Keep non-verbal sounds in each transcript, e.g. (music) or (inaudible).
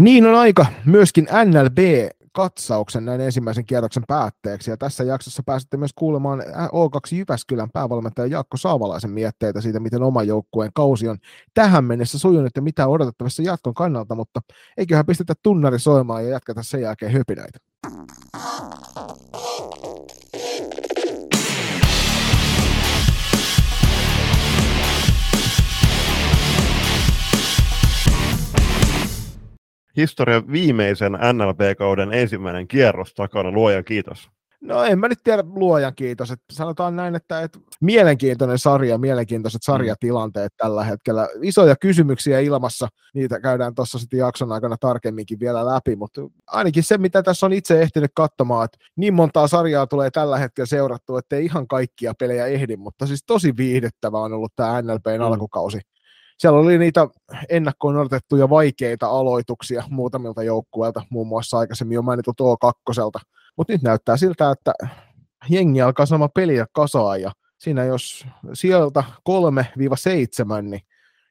Niin on aika myöskin NLB katsauksen näin ensimmäisen kierroksen päätteeksi. Ja tässä jaksossa pääsette myös kuulemaan O2 Jyväskylän päävalmentaja Jaakko Saavalaisen mietteitä siitä, miten oma joukkueen kausi on tähän mennessä sujunut ja mitä odotettavassa jatkon kannalta, mutta eiköhän pistetä tunnari soimaan ja jatketa sen jälkeen höpinöitä. Historian viimeisen NLP-kauden ensimmäinen kierros takana. Luojan kiitos. No en mä nyt tiedä luojan kiitos. Että sanotaan näin, että, että mielenkiintoinen sarja, mielenkiintoiset mm. sarjatilanteet tällä hetkellä. Isoja kysymyksiä ilmassa, niitä käydään tuossa sitten jakson aikana tarkemminkin vielä läpi, mutta ainakin se, mitä tässä on itse ehtinyt katsomaan, että niin montaa sarjaa tulee tällä hetkellä seurattu, että ei ihan kaikkia pelejä ehdi, mutta siis tosi viihdyttävä on ollut tämä NLPn mm. alkukausi siellä oli niitä ennakkoon odotettuja vaikeita aloituksia muutamilta joukkueilta, muun muassa aikaisemmin jo mainitut O2. Mutta nyt näyttää siltä, että jengi alkaa sama peliä kasaa ja siinä jos sieltä 3-7, niin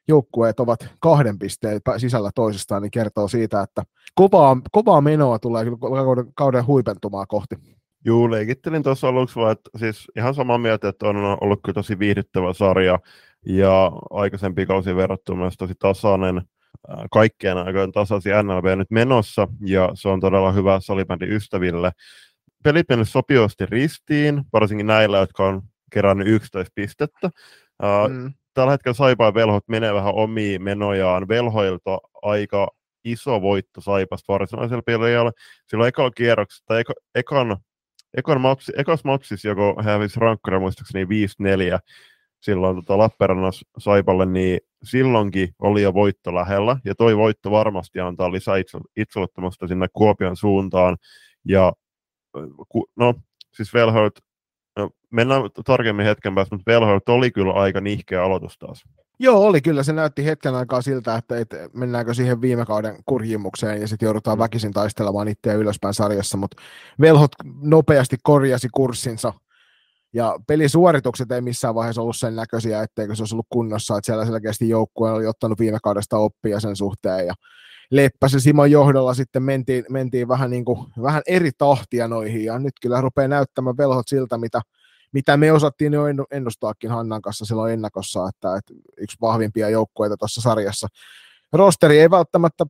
joukkueet ovat kahden pisteen sisällä toisistaan, niin kertoo siitä, että kovaa, kovaa menoa tulee kauden, kauden huipentumaa kohti. Juu, leikittelin tuossa aluksi vaan, että siis ihan samaa mieltä, että on ollut kyllä tosi viihdyttävä sarja ja aikaisempiin kausiin verrattuna myös tosi tasainen, kaikkien aikojen tasaisia NLB nyt menossa, ja se on todella hyvä salibändin ystäville. Pelit mennyt sopivasti ristiin, varsinkin näillä, jotka on kerännyt 11 pistettä. Mm. Tällä hetkellä Saipaa velhot menee vähän omiin menojaan. Velhoilta aika iso voitto Saipasta varsinaisella peliajalla. Silloin ekalla kierroksessa, tai eka, ekan, ekan matsi, ekas matsissa joko hävisi rankkara muistaakseni 5-4, silloin tota Lappeenrannas Saipalle, niin silloinkin oli jo voitto lähellä, ja toi voitto varmasti antaa lisää itseluottamusta sinne Kuopion suuntaan, ja no, siis Velhoit, no, mennään tarkemmin hetken päästä, mutta Velhoit oli kyllä aika nihkeä aloitus taas. Joo, oli kyllä. Se näytti hetken aikaa siltä, että, että mennäänkö siihen viime kauden kurjimukseen ja sitten joudutaan mm. väkisin taistelemaan itseä ylöspäin sarjassa, mutta Velhot nopeasti korjasi kurssinsa ja pelisuoritukset ei missään vaiheessa ollut sen näköisiä, etteikö se olisi ollut kunnossa, että siellä selkeästi joukkue oli ottanut viime kaudesta oppia sen suhteen ja Leppäsen Simon johdolla sitten mentiin, mentiin vähän, niin kuin, vähän eri tahtia noihin ja nyt kyllä rupeaa näyttämään velhot siltä, mitä, mitä me osattiin jo ennustaakin Hannan kanssa silloin ennakossa, että, että yksi vahvimpia joukkueita tuossa sarjassa. Rosteri ei välttämättä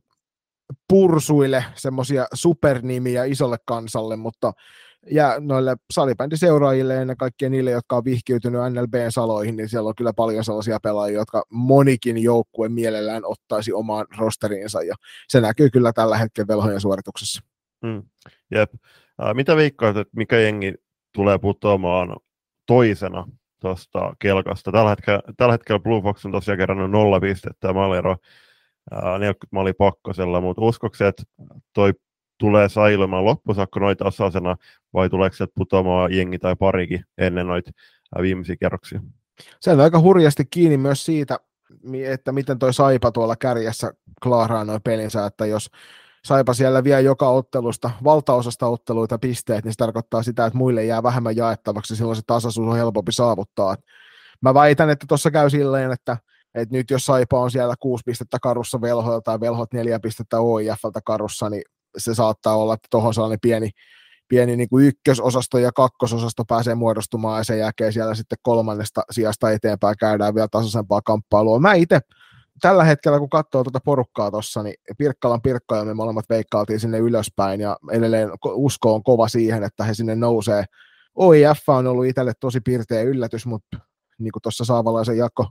pursuille semmoisia supernimiä isolle kansalle, mutta ja noille salibändiseuraajille ja ennen kaikkea niille, jotka on vihkiytynyt NLB-saloihin, niin siellä on kyllä paljon sellaisia pelaajia, jotka monikin joukkue mielellään ottaisi omaan rosteriinsa, ja se näkyy kyllä tällä hetkellä velhojen suorituksessa. Hmm. Jep. Äh, mitä viikkoa, että mikä jengi tulee putoamaan toisena tuosta kelkasta? Tällä hetkellä, tällä hetkellä Blue Fox on tosiaan kerännyt nolla pistettä ja maaliero 40 maali pakkosella, mutta uskoksi, että toi tulee säilymään loppusakko noita tasaisena, vai tuleeko sieltä putoamaan jengi tai parikin ennen noita viimeisiä kerroksia? Se on aika hurjasti kiinni myös siitä, että miten toi Saipa tuolla kärjessä klaaraa noin pelinsä, että jos Saipa siellä vie joka ottelusta, valtaosasta otteluita pisteet, niin se tarkoittaa sitä, että muille jää vähemmän jaettavaksi, silloin se tasaisuus on helpompi saavuttaa. Mä väitän, että tuossa käy silleen, että, että nyt jos Saipa on siellä kuusi pistettä karussa velhoilta tai velhot neljä pistettä OIFltä karussa, niin se saattaa olla, että tuohon sellainen pieni, pieni niin kuin ykkösosasto ja kakkososasto pääsee muodostumaan ja sen jälkeen siellä sitten kolmannesta sijasta eteenpäin käydään vielä tasaisempaa kamppailua. Mä itse tällä hetkellä, kun katsoo tuota porukkaa tuossa, niin Pirkkalan Pirkka ja me molemmat veikkaaltiin sinne ylöspäin ja edelleen usko on kova siihen, että he sinne nousee. OIF on ollut itselle tosi pirteä yllätys, mutta niin kuin tuossa Saavalaisen Jakko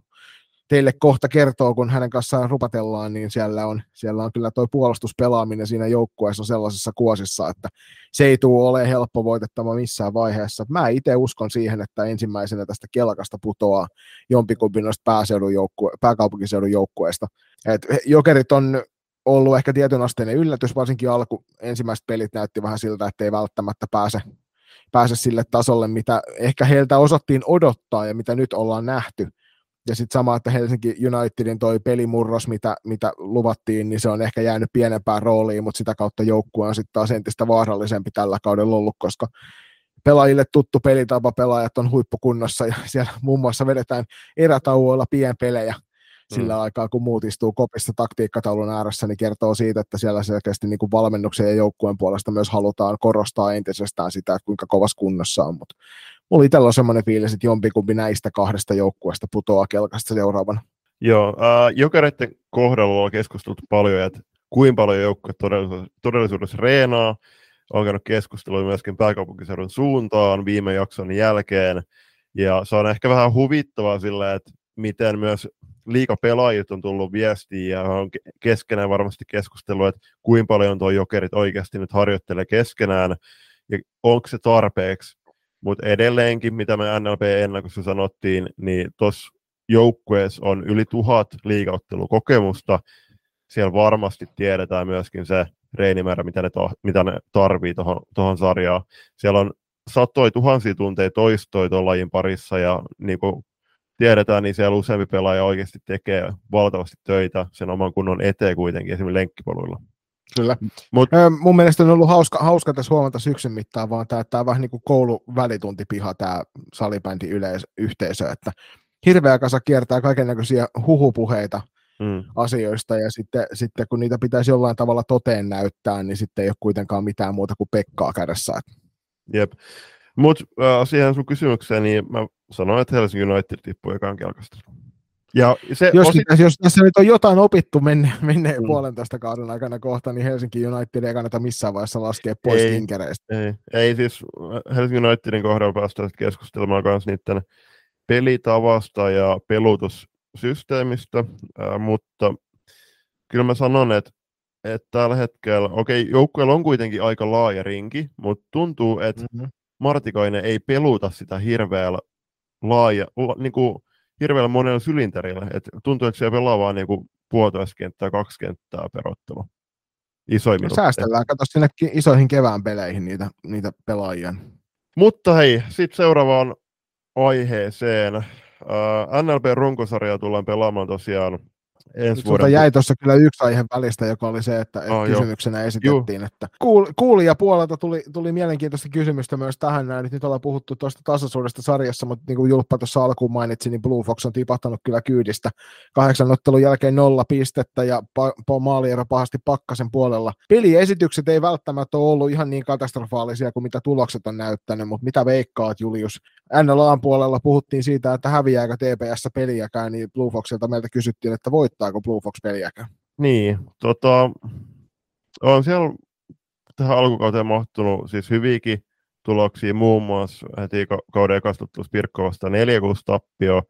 teille kohta kertoo, kun hänen kanssaan rupatellaan, niin siellä on, siellä on kyllä tuo puolustuspelaaminen siinä joukkueessa sellaisessa kuosissa, että se ei tule ole helppo voitettava missään vaiheessa. Mä itse uskon siihen, että ensimmäisenä tästä kelkasta putoaa jompikumpi noista joukkue, pääkaupunkiseudun joukkueesta. Et jokerit on ollut ehkä tietyn asteinen yllätys, varsinkin alku ensimmäiset pelit näytti vähän siltä, että ei välttämättä pääse, pääse sille tasolle, mitä ehkä heiltä osattiin odottaa ja mitä nyt ollaan nähty ja sitten sama, että Helsinki Unitedin toi pelimurros, mitä, mitä luvattiin, niin se on ehkä jäänyt pienempään rooliin, mutta sitä kautta joukkue on sitten taas entistä vaarallisempi tällä kaudella ollut, koska pelaajille tuttu pelitapa, pelaajat on huippukunnossa ja (laughs) siellä muun muassa vedetään erätauoilla pienpelejä sillä mm. aikaa, kun muut istuu kopissa taktiikkataulun ääressä, niin kertoo siitä, että siellä selkeästi niin kuin valmennuksen ja joukkueen puolesta myös halutaan korostaa entisestään sitä, että kuinka kovas kunnossa on, mutta itsellä on semmoinen fiilis, että jompikumpi näistä kahdesta joukkueesta putoaa kelkasta seuraavana. Joo, äh, jokereiden kohdalla on keskusteltu paljon, että kuinka paljon joukkue todellisuudessa, todellisuudessa reenaa, on käynyt keskustelua myöskin pääkaupunkiseudun suuntaan viime jakson jälkeen, ja se on ehkä vähän huvittavaa sillä, että miten myös liikapelaajit on tullut viestiin ja on keskenään varmasti keskustellut, että kuinka paljon tuo jokerit oikeasti nyt harjoittelee keskenään ja onko se tarpeeksi. Mutta edelleenkin, mitä me NLP-ennakossa sanottiin, niin tuossa joukkueessa on yli tuhat liikauttelukokemusta. Siellä varmasti tiedetään myöskin se reenimäärä, mitä ne, to, mitä ne tarvii tuohon sarjaan. Siellä on satoi tuhansia tunteja toistoi tuon lajin parissa ja niin kuin tiedetään, niin siellä useampi pelaaja oikeasti tekee valtavasti töitä sen oman kunnon eteen kuitenkin, esimerkiksi lenkkipoluilla. Kyllä. Mut, mun mielestä on ollut hauska, hauska tässä huomata syksyn mittaan, vaan tämä, tämä vähän niin kuin kouluvälituntipiha, tämä salibändi yleis- yhteisö, että hirveä kasa kiertää kaikenlaisia huhupuheita mm. asioista, ja sitten, sitten kun niitä pitäisi jollain tavalla toteen näyttää, niin sitten ei ole kuitenkaan mitään muuta kuin Pekkaa kädessä. Jep. Mutta äh, siihen sun kysymykseen, niin mä sanoin, että Helsingin United tippuu ekaan kelkasta. Ja se jos, osi... jos tässä nyt on jotain opittu menne, menneen mm. puolentoista kauden aikana kohta, niin Helsinki United ei kannata missään vaiheessa laskea pois ei, kinkereistä. Ei, ei siis Helsingin Unitedin kohdalla päästä keskustelemaan myös niiden pelitavasta ja pelutussysteemistä, äh, mutta kyllä mä sanon, että, että tällä hetkellä, okei, okay, joukkueella on kuitenkin aika laaja rinki, mutta tuntuu, että mm-hmm. Martikainen ei peluta sitä hirveällä laaja, la, niin kuin, hirveällä monella sylinterillä. Et tuntuu, että siellä pelaa vaan niin kuin puolitoista kenttää, kaksi kenttää perottelu. Isoimmin. No, säästellään, kato sinne isoihin kevään peleihin niitä, niitä pelaajia. Mutta hei, sitten seuraavaan aiheeseen. Uh, NLP-runkosarjaa tullaan pelaamaan tosiaan ensi vuoden... jäi tuossa kyllä yksi aihe välistä, joka oli se, että, oh, kysymyksenä jo. esitettiin, Juh. että kuul, kuulijapuolelta tuli, tuli mielenkiintoista kysymystä myös tähän näin, nyt ollaan puhuttu tuosta tasaisuudesta sarjassa, mutta niin kuin Julppa tuossa alkuun mainitsi, niin Blue Fox on tipahtanut kyllä kyydistä. Kahdeksan ottelun jälkeen nolla pistettä ja pa- maaliero pahasti pakkasen puolella. Peliesitykset ei välttämättä ole ollut ihan niin katastrofaalisia kuin mitä tulokset on näyttänyt, mutta mitä veikkaat Julius? NLAn puolella puhuttiin siitä, että häviääkö TPS peliäkään, niin Blue Foxilta meiltä kysyttiin, että voittaako Blue Fox peliäkään. Niin, tota, on siellä tähän alkukauteen mahtunut siis hyviäkin tuloksia, muun muassa heti kauden ekastuttu Spirkko vastaan 4 tappio,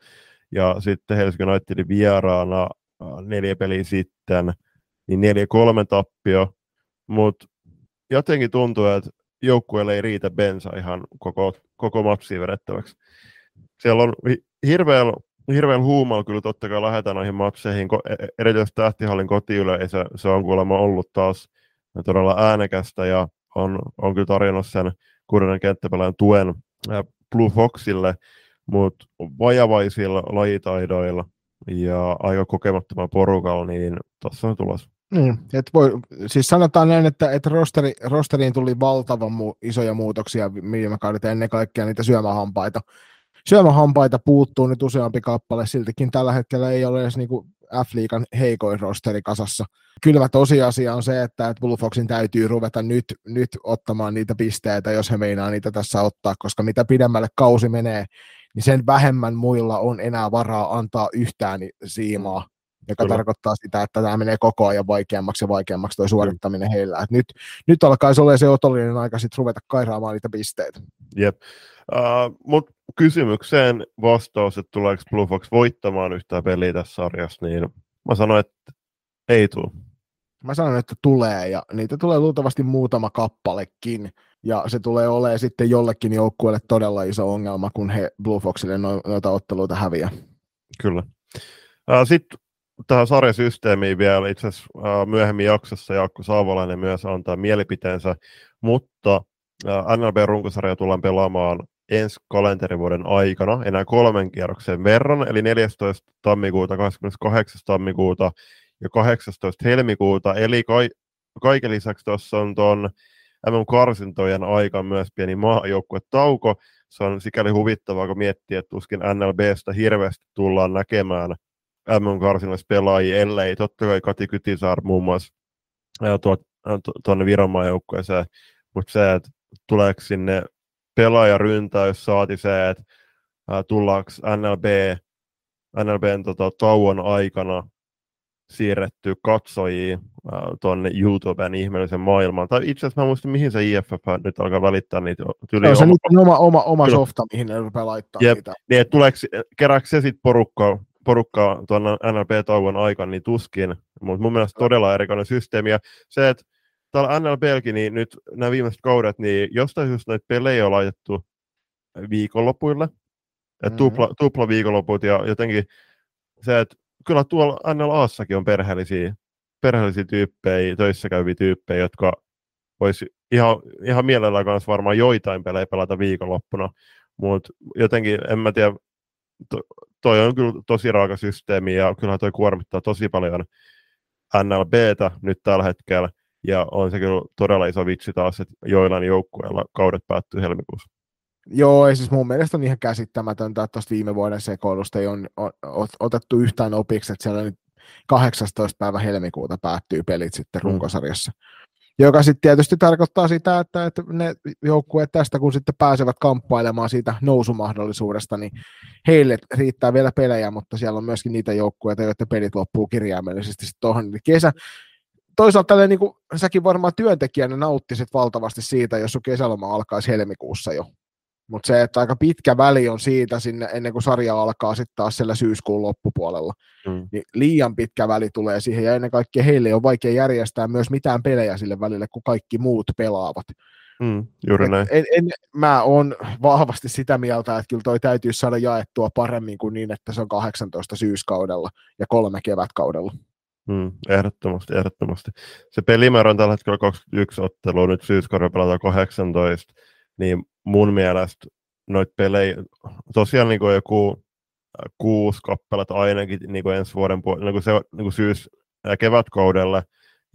ja sitten Helsingin Unitedin vieraana neljä peliä sitten, niin 4-3 tappio, mutta jotenkin tuntuu, että joukkueelle ei riitä bensa ihan koko, koko mapsiin vedettäväksi. Siellä on hirveän, hirveän huumalla kyllä totta kai lähdetään noihin matseihin, e, e, erityisesti Tähtihallin kotiyleisö, se on kuulemma ollut taas todella äänekästä ja on, on kyllä tarjonnut sen kuudennen kenttäpelaajan tuen Blue Foxille, mutta vajavaisilla lajitaidoilla ja aika kokemattomalla porukalla, niin tuossa on tulossa. Niin, et voi, siis sanotaan näin, että, että rosteri, rosteriin tuli valtavan mu, isoja muutoksia viime kaudet ennen kaikkea niitä syömähampaita. Syömähampaita puuttuu nyt useampi kappale, siltikin tällä hetkellä ei ole edes niinku F-liigan heikoin rosteri kasassa. Kylmä tosiasia on se, että Blue Foxin täytyy ruveta nyt, nyt ottamaan niitä pisteitä, jos he meinaa niitä tässä ottaa, koska mitä pidemmälle kausi menee, niin sen vähemmän muilla on enää varaa antaa yhtään siimaa joka Kyllä. tarkoittaa sitä, että tämä menee koko ajan vaikeammaksi ja vaikeammaksi tuo suorittaminen Kyllä. heillä. Et nyt, nyt alkaisi olla se otollinen aika sitten ruveta kairaamaan niitä pisteitä. Jep. Uh, Mutta kysymykseen vastaus, että tuleeko Blue Fox voittamaan yhtään peliä tässä sarjassa, niin mä sanoin, että ei tule. Mä sanon, että tulee, ja niitä tulee luultavasti muutama kappalekin, ja se tulee olemaan sitten jollekin joukkueelle todella iso ongelma, kun he Blue Foxille noita otteluita häviää. Kyllä. Sitten tähän sarjasysteemiin vielä itse asiassa myöhemmin jaksossa Jaakko Saavolainen myös antaa mielipiteensä, mutta NLB-runkosarja tullaan pelaamaan ensi kalenterivuoden aikana enää kolmen kierroksen verran, eli 14. tammikuuta, 28. tammikuuta ja 18. helmikuuta, eli ka- kaiken lisäksi tuossa on tuon MM-karsintojen aika myös pieni tauko. Se on sikäli huvittavaa, kun miettii, että tuskin NLBstä hirveästi tullaan näkemään mm karsinnoissa pelaajia, ellei totta kai Kati Kytisaar muun muassa tuonne Viron joukkueeseen, mutta se, että tuleeko sinne pelaajaryntäys, saati se, että tullaanko NLB, NLBn tota, tauon aikana siirretty katsojia tuonne YouTuben ihmeellisen maailmaan. Tai itse asiassa mä muistin, mihin se IFF nyt alkaa välittää niitä. Tyyli no, se oma, oma, oma, oma softa, mihin ne rupeaa laittaa Jep. niitä. Niin, tuleeko, kerääkö se sitten porukkaa, porukkaa tuon NLP-tauon aikana, niin tuskin. Mutta mun mielestä todella erikoinen systeemi. Ja se, että täällä NLPlkin, niin nyt nämä viimeiset kaudet, niin jostain syystä näitä pelejä on laitettu viikonlopuille. Mm-hmm. Tupla, tupla viikonloput ja jotenkin se, että kyllä tuolla NLAssakin on perheellisiä, perheellisiä tyyppejä, töissä käyviä tyyppejä, jotka voisi ihan, ihan mielellään kanssa varmaan joitain pelejä pelata viikonloppuna, mutta jotenkin, en mä tiedä, toi on kyllä tosi raaka systeemi ja kyllähän toi kuormittaa tosi paljon NLBtä nyt tällä hetkellä, ja on se kyllä todella iso vitsi taas, että joillain joukkueilla kaudet päättyy helmikuussa. Joo, ei siis mun mielestä on ihan käsittämätöntä, että tuosta viime vuoden sekoilusta ei on, on, on otettu yhtään opiksi, että siellä nyt 18. päivä helmikuuta päättyy pelit sitten mm. runkosarjassa. Joka sitten tietysti tarkoittaa sitä, että, että ne joukkueet tästä, kun sitten pääsevät kamppailemaan siitä nousumahdollisuudesta, niin heille riittää vielä pelejä, mutta siellä on myöskin niitä joukkueita, joiden pelit loppuu kirjaimellisesti sitten tuohon. Kesä, toisaalta tälle, niin kuin, säkin varmaan työntekijänä nauttisit valtavasti siitä, jos sun kesäloma alkaisi helmikuussa jo. Mutta se, että aika pitkä väli on siitä sinne ennen kuin sarja alkaa sitten taas siellä syyskuun loppupuolella, mm. niin liian pitkä väli tulee siihen ja ennen kaikkea heille on vaikea järjestää myös mitään pelejä sille välille, kun kaikki muut pelaavat. Mm, juuri näin. En, en, mä oon vahvasti sitä mieltä, että kyllä toi täytyy saada jaettua paremmin kuin niin, että se on 18 syyskaudella ja kolme kevätkaudella. Mm, ehdottomasti, ehdottomasti. Se pelimäärä on tällä hetkellä 21 ottelua, nyt syyskaudella pelataan 18, niin mun mielestä noita pelejä, tosiaan niin kuin joku äh, kuusi kappaletta ainakin niin kuin ensi vuoden puolella, niin kuin se, niin kuin syys- ja kevätkaudelle,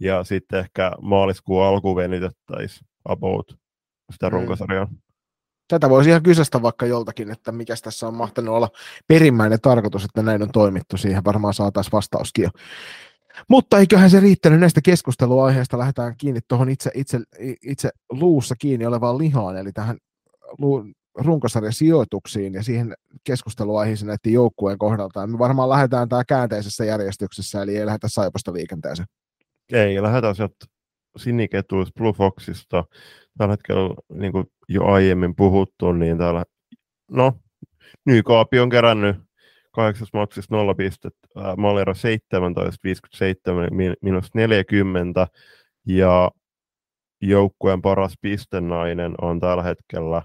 ja sitten ehkä maaliskuun alkuun venytettäisiin about sitä mm. runkosarjaa. Mm. Tätä voisi ihan kysästä vaikka joltakin, että mikä tässä on mahtanut olla perimmäinen tarkoitus, että näin on toimittu. Siihen varmaan saataisiin vastauskin jo. Mutta eiköhän se riittänyt näistä keskusteluaiheista. Lähdetään kiinni tuohon itse, itse, itse luussa kiinni olevaan lihaan, eli tähän runkosarjan sijoituksiin ja siihen keskusteluaiheisiin näiden joukkueen kohdalta. Me varmaan lähdetään tämä käänteisessä järjestyksessä, eli ei lähdetä Saipasta liikenteeseen. Ei, lähdetään sieltä siniketuista Blue Foxista. Tällä hetkellä, niin kuin jo aiemmin puhuttu, niin täällä, no, Nykaapi on kerännyt kahdeksas matsissa nolla pistettä, Malera 17, 57, minus 40, ja joukkueen paras pistennainen on tällä hetkellä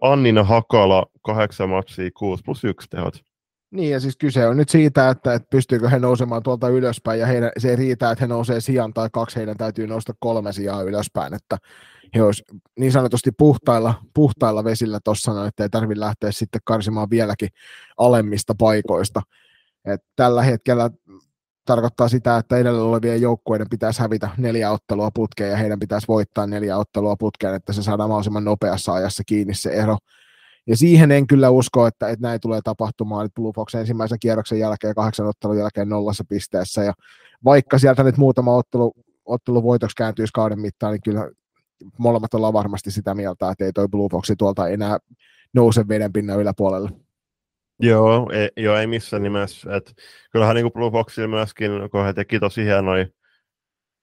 Annina Hakala, kahdeksan matsia, 6 plus 1 tehot. Niin, ja siis kyse on nyt siitä, että, että pystyykö he nousemaan tuolta ylöspäin, ja heidän, se ei riitä, että he nousee sijan tai kaksi, heidän täytyy nousta kolme sijaa ylöspäin, että he olisivat niin sanotusti puhtailla, puhtailla vesillä tuossa, että ei tarvitse lähteä sitten karsimaan vieläkin alemmista paikoista. Et tällä hetkellä tarkoittaa sitä, että edellä olevien joukkueiden pitäisi hävitä neljä ottelua putkeen ja heidän pitäisi voittaa neljä ottelua putkeen, että se saadaan mahdollisimman nopeassa ajassa kiinni se ero. Ja siihen en kyllä usko, että, että näin tulee tapahtumaan. Että Blue Fox ensimmäisen kierroksen jälkeen, kahdeksan ottelun jälkeen nollassa pisteessä. Ja vaikka sieltä nyt muutama ottelu, ottelu voitoksi kääntyisi kauden mittaan, niin kyllä molemmat ollaan varmasti sitä mieltä, että ei toi Blue Foxi tuolta enää nouse vedenpinnan yläpuolelle. Joo, ei, joo, ei missään nimessä. Et kyllähän niin Blue Foxilla myöskin, kun he teki tosi hienoja,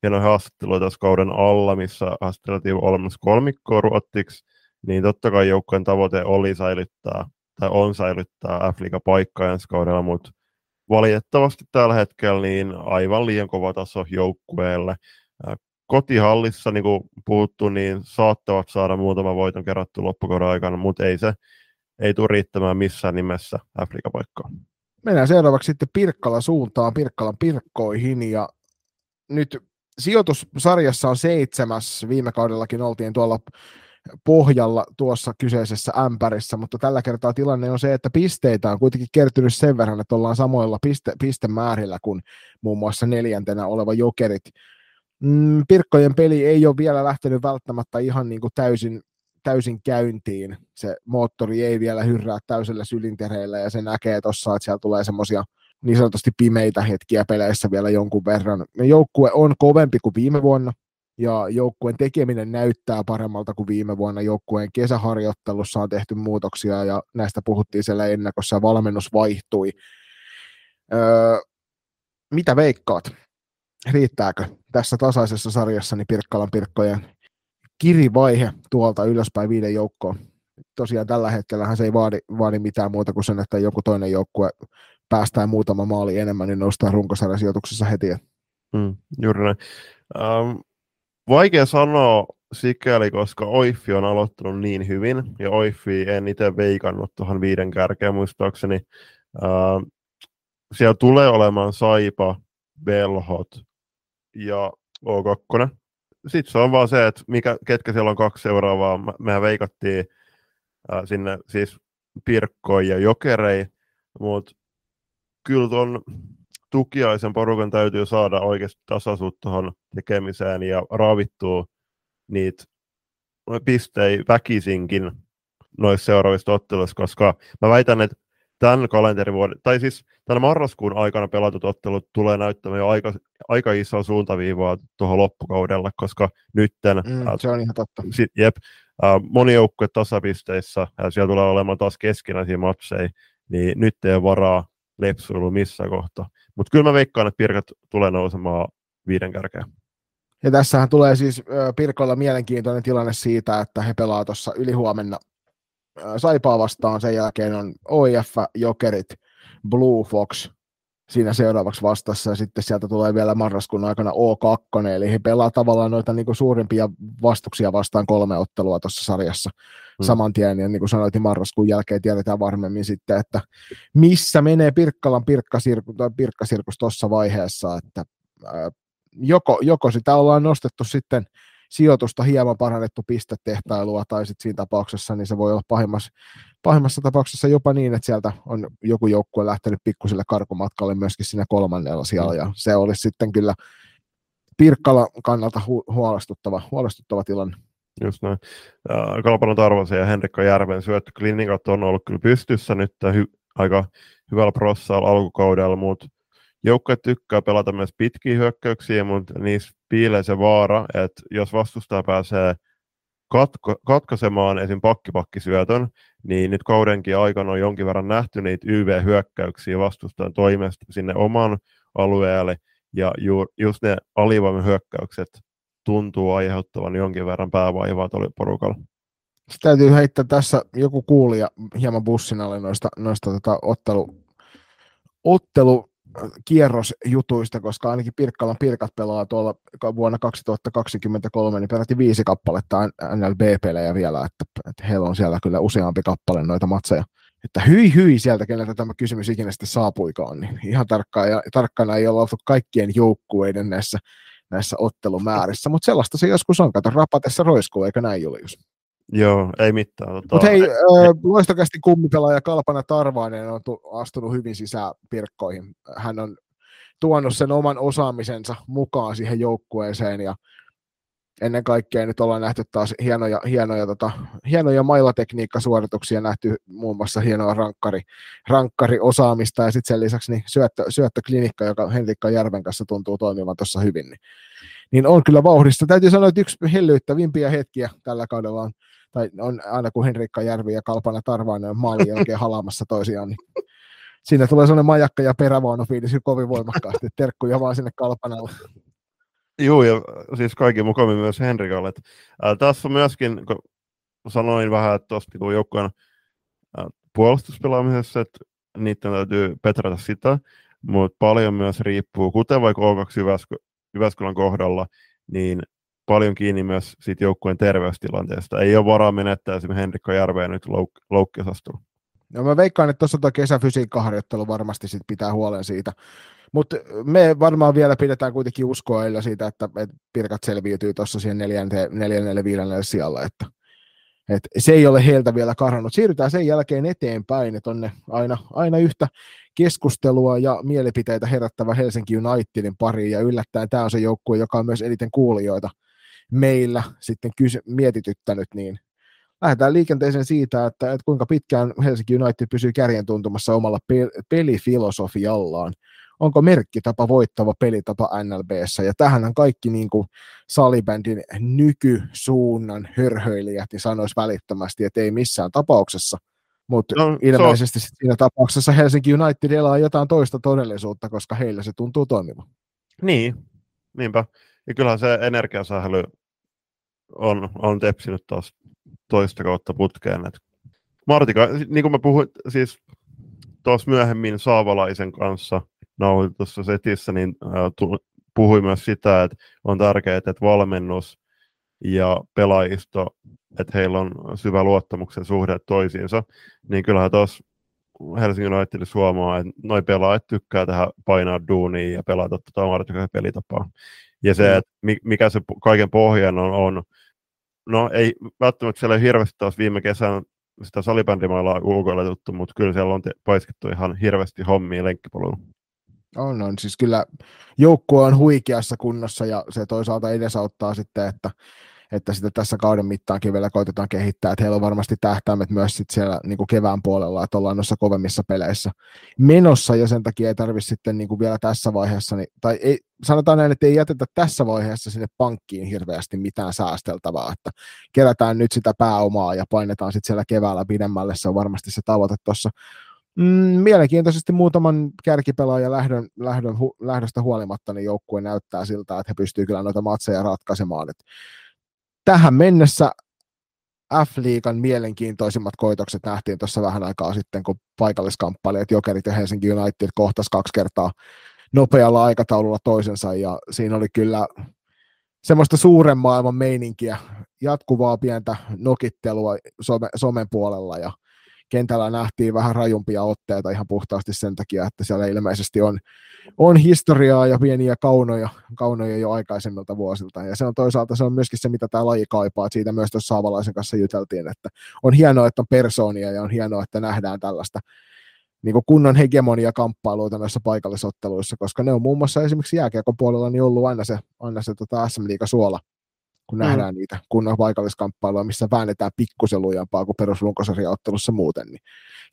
hienoja haastatteluja tässä kauden alla, missä haastateltiin olemassa kolmikkoa ruottiksi, niin totta kai joukkojen tavoite oli säilyttää, tai on säilyttää f paikka ensi kaudella, mutta valitettavasti tällä hetkellä niin aivan liian kova taso joukkueelle. Kotihallissa, niin kuin puhuttu, niin saattavat saada muutama voiton kerätty loppukauden aikana, mutta ei se ei tule riittämään missään nimessä Afrikan paikkaa. Mennään seuraavaksi sitten Pirkkala suuntaan, Pirkkalan Pirkkoihin ja nyt sijoitussarjassa on seitsemäs, viime kaudellakin oltiin tuolla pohjalla tuossa kyseisessä ämpärissä, mutta tällä kertaa tilanne on se, että pisteitä on kuitenkin kertynyt sen verran, että ollaan samoilla piste, pistemäärillä kuin muun muassa neljäntenä oleva jokerit. Mm, Pirkkojen peli ei ole vielä lähtenyt välttämättä ihan niin kuin täysin täysin käyntiin. Se moottori ei vielä hyrrää täysillä sylintereillä ja se näkee tuossa, että siellä tulee semmoisia niin sanotusti pimeitä hetkiä peleissä vielä jonkun verran. Joukkue on kovempi kuin viime vuonna, ja joukkueen tekeminen näyttää paremmalta kuin viime vuonna. Joukkueen kesäharjoittelussa on tehty muutoksia, ja näistä puhuttiin siellä ennakossa, ja valmennus vaihtui. Öö, mitä veikkaat? Riittääkö tässä tasaisessa sarjassa niin Pirkkalan Pirkkojen kirivaihe tuolta ylöspäin viiden joukkoon? Tosiaan tällä hetkellä se ei vaadi, vaadi mitään muuta kuin sen, että joku toinen joukkue päästään muutama maali enemmän, niin noustaan runkosarjasijoituksessa heti. Mm, juuri näin. Um, vaikea sanoa sikäli, koska Oiffi on aloittanut niin hyvin, ja Oiffi en itse veikannut tuohon viiden kärkeen muistaakseni. Uh, siellä tulee olemaan Saipa, Belhot ja O2. Sitten se on vaan se, että mikä, ketkä siellä on kaksi seuraavaa. Mehän veikattiin äh, sinne siis Pirkkoja ja Jokerei, mutta kyllä tuon tukiaisen porukan täytyy saada oikeasti tasaisuutta tuohon tekemiseen ja raavittua niitä pistejä väkisinkin noissa seuraavissa otteluissa, koska mä väitän, että tämän kalenterivuoden, tai siis tämän marraskuun aikana pelatut ottelut tulee näyttämään jo aika, aika isoa suuntaviivaa tuohon loppukaudella, koska nytten... Mm, se on ihan totta. Sit, jep, äh, moni joukkue tasapisteissä, ja siellä tulee olemaan taas keskinäisiä matseja, niin nyt ei ole varaa lepsuilu missä kohtaa. Mutta kyllä mä veikkaan, että Pirkat tulee nousemaan viiden kärkeä. Ja tässähän tulee siis Pirkolla mielenkiintoinen tilanne siitä, että he pelaa tuossa ylihuomenna Saipaa vastaan, sen jälkeen on OIF, Jokerit, Blue Fox siinä seuraavaksi vastassa, ja sitten sieltä tulee vielä marraskuun aikana O2, eli he pelaa tavallaan noita niin kuin suurimpia vastuksia vastaan kolme ottelua tuossa sarjassa hmm. saman tien, ja niin kuin sanoit, niin marraskuun jälkeen tiedetään varmemmin sitten, että missä menee Pirkkalan pirkkasirkus, pirkkasirkus tuossa vaiheessa, että joko, joko sitä ollaan nostettu sitten sijoitusta hieman parannettu pistetehtailua, tai sitten siinä tapauksessa niin se voi olla pahimmassa, pahimmassa tapauksessa jopa niin, että sieltä on joku joukkue lähtenyt pikkusille karkumatkalle myöskin sinne kolmannella siellä, ja se olisi sitten kyllä Pirkkala kannalta hu- huolestuttava, huolestuttava tilanne. Just näin. Kalpana Tarvosen ja Henrikko Järven syöttöklinikat on ollut kyllä pystyssä nyt hy- aika hyvällä prossalla alkukaudella, mutta Joukkue tykkää pelata myös pitkiä hyökkäyksiä, mutta niissä piilee se vaara, että jos vastustaja pääsee katko, katkaisemaan esim. pakkipakkisyötön, niin nyt kaudenkin aikana on jonkin verran nähty niitä YV-hyökkäyksiä vastustajan toimesta sinne oman alueelle, ja ju, just ne alivoiman hyökkäykset tuntuu aiheuttavan jonkin verran päävaivaa tuolla porukalla. Sitten täytyy heittää tässä joku kuulija hieman bussin alle noista, noista tota ottelu, ottelu kierrosjutuista, koska ainakin Pirkkalan Pirkat pelaa tuolla vuonna 2023, niin peräti viisi kappaletta NLB-pelejä vielä, että, että heillä on siellä kyllä useampi kappale noita matseja. Että hyi hyi sieltä, keneltä tämä kysymys ikinä sitten saapuikaan, niin ihan tarkkaan, ja, tarkkana ei ole oltu kaikkien joukkueiden näissä, näissä ottelumäärissä, mutta sellaista se joskus on, kato rapatessa roiskuu, eikö näin Julius? Joo, ei mitään. Tota... Mutta hei, loistokästi kummipelaaja Kalpana Tarvainen on tu- astunut hyvin sisään Pirkkoihin. Hän on tuonut sen oman osaamisensa mukaan siihen joukkueeseen ja ennen kaikkea nyt ollaan nähty taas hienoja, hienoja, tota, hienoja mailatekniikkasuorituksia, nähty muun muassa hienoa rankkari, rankkari-osaamista ja sitten sen lisäksi niin syöttö, syöttöklinikka, joka Henrikka Järven kanssa tuntuu toimivan tuossa hyvin, niin, niin, on kyllä vauhdista. Täytyy sanoa, että yksi hellyyttävimpiä hetkiä tällä kaudella on tai on aina kun Henrikka Järvi ja Kalpana Tarvainen on maali oikein halaamassa toisiaan, niin siinä tulee sellainen majakka ja perävaunufiilis kovin voimakkaasti. Terkkuja vaan sinne Kalpanalle. Joo, ja siis kaikki mukaan myös Henrikalle. Äh, tässä on myöskin, kun sanoin vähän, että tuosta niin joukkueen puolustuspelaamisessa, että niiden täytyy petrata sitä, mutta paljon myös riippuu, kuten vaikka O2 Jyväskylän kohdalla, niin paljon kiinni myös siitä joukkueen terveystilanteesta. Ei ole varaa menettää esimerkiksi Henrikko Järveä nyt louk- loukkiosastua. No mä veikkaan, että tuossa tuo kesäfysiikkaharjoittelu varmasti sit pitää huolen siitä. Mutta me varmaan vielä pidetään kuitenkin uskoa siitä, että, Pirkat selviytyy tuossa siihen neljännelle, viidennelle sijalla, että, että se ei ole heiltä vielä karannut. Siirrytään sen jälkeen eteenpäin, että on aina, aina yhtä keskustelua ja mielipiteitä herättävä Helsinki Unitedin pariin, ja yllättäen tämä on se joukkue, joka on myös eniten kuulijoita meillä sitten kysy- mietityttänyt, niin lähdetään liikenteeseen siitä, että, että kuinka pitkään Helsinki United pysyy kärjen tuntumassa omalla pe- pelifilosofiallaan. Onko merkkitapa voittava pelitapa NLBssä, ja tähän kaikki niin kuin salibändin nykysuunnan hörhöilijät niin sanoisi välittömästi, että ei missään tapauksessa. Mutta no, ilmeisesti so... siinä tapauksessa Helsinki United elää jotain toista todellisuutta, koska heillä se tuntuu toimivan. Niin, niinpä. Ja kyllähän se energiasähly on, on tepsinyt taas toista kautta putkeen. Et Martika, niin kuin mä puhuin siis tuossa myöhemmin Saavalaisen kanssa nauhoitussa setissä, niin äh, puhui myös sitä, että on tärkeää, että valmennus ja pelaajisto, että heillä on syvä luottamuksen suhde toisiinsa, niin kyllähän tuossa Helsingin Unitedissa huomaa, että noi pelaajat tykkää tehdä painaa duunia ja pelata tuota Martikaisen pelitapaa. Ja se, mm. että mikä se kaiken pohjan on, on no ei välttämättä siellä hirveästi taas viime kesän sitä salibändimailaa ulkoiletuttu, mutta kyllä siellä on te- paiskettu ihan hirveästi hommia lenkkipolulla. On, on. Siis kyllä joukkue on huikeassa kunnossa ja se toisaalta edesauttaa sitten, että että sitä tässä kauden mittaankin vielä koitetaan kehittää, että heillä on varmasti tähtäimet myös sit siellä niin kuin kevään puolella, että ollaan noissa kovemmissa peleissä menossa, ja sen takia ei tarvitse sitten niin kuin vielä tässä vaiheessa, niin, tai ei, sanotaan näin, että ei jätetä tässä vaiheessa sinne pankkiin hirveästi mitään säästeltävää, että kerätään nyt sitä pääomaa ja painetaan sitten siellä keväällä pidemmälle, se on varmasti se tavoite tuossa Mm, mielenkiintoisesti muutaman kärkipelaajan lähdön, lähdön, hu, lähdöstä huolimatta niin joukkue näyttää siltä, että he pystyvät kyllä noita matseja ratkaisemaan. Et tähän mennessä F-liigan mielenkiintoisimmat koitokset nähtiin tuossa vähän aikaa sitten, kun paikalliskamppailijat Jokerit ja Helsinki United kohtas kaksi kertaa nopealla aikataululla toisensa, ja siinä oli kyllä semmoista suuren maailman meininkiä, jatkuvaa pientä nokittelua some, somen puolella, ja kentällä nähtiin vähän rajumpia otteita ihan puhtaasti sen takia, että siellä ilmeisesti on, on historiaa ja pieniä kaunoja, kaunoja jo aikaisemmilta vuosilta. Ja se on toisaalta se on myöskin se, mitä tämä laji kaipaa. Siitä myös tuossa Saavalaisen kanssa juteltiin, että on hienoa, että on persoonia ja on hienoa, että nähdään tällaista niin kuin kunnon hegemonia kamppailuita näissä paikallisotteluissa, koska ne on muun muassa esimerkiksi jääkiekon puolella niin ollut aina se, aina se tota SM-liiga suola kun mm. nähdään niitä kunnon paikalliskamppailuja, missä väännetään pikkusen lujempaa kuin perusrunkosarjaottelussa muuten. Niin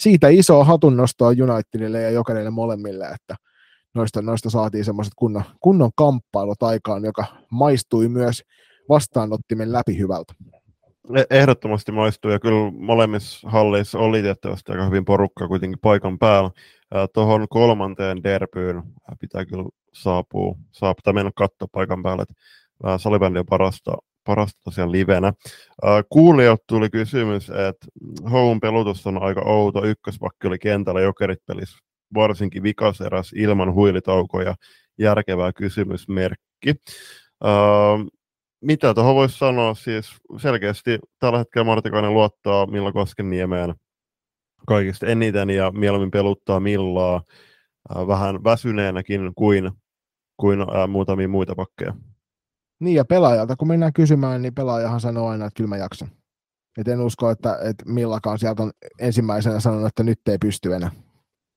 siitä iso hatunnostoa Unitedille ja Jokerille molemmille, että noista, noista saatiin semmoiset kunnon, kunnon kamppailut aikaan, joka maistui myös vastaanottimen läpi hyvältä. E-, ehdottomasti maistuu ja kyllä molemmissa halleissa oli tietysti aika hyvin porukka kuitenkin paikan päällä. Tuohon kolmanteen derbyyn pitää kyllä saapua, saapua tai mennä katsoa paikan päälle, että salibändi on parasta, parasta tosiaan livenä. Kuulijat tuli kysymys, että Houn pelutus on aika outo. Ykköspakki oli kentällä jokerit pelissä varsinkin vikaseras ilman huilitaukoja. Järkevää kysymysmerkki. mitä tuohon voisi sanoa? Siis selkeästi tällä hetkellä Martikainen luottaa Milla Koskeniemeen kaikista eniten ja mieluummin peluttaa Millaa vähän väsyneenäkin kuin, kuin muutamia muita pakkeja. Niin ja pelaajalta, kun mennään kysymään, niin pelaajahan sanoo aina, että kyllä mä jaksan. Et en usko, että, että Millakaan sieltä on ensimmäisenä sanonut, että nyt ei pysty enää.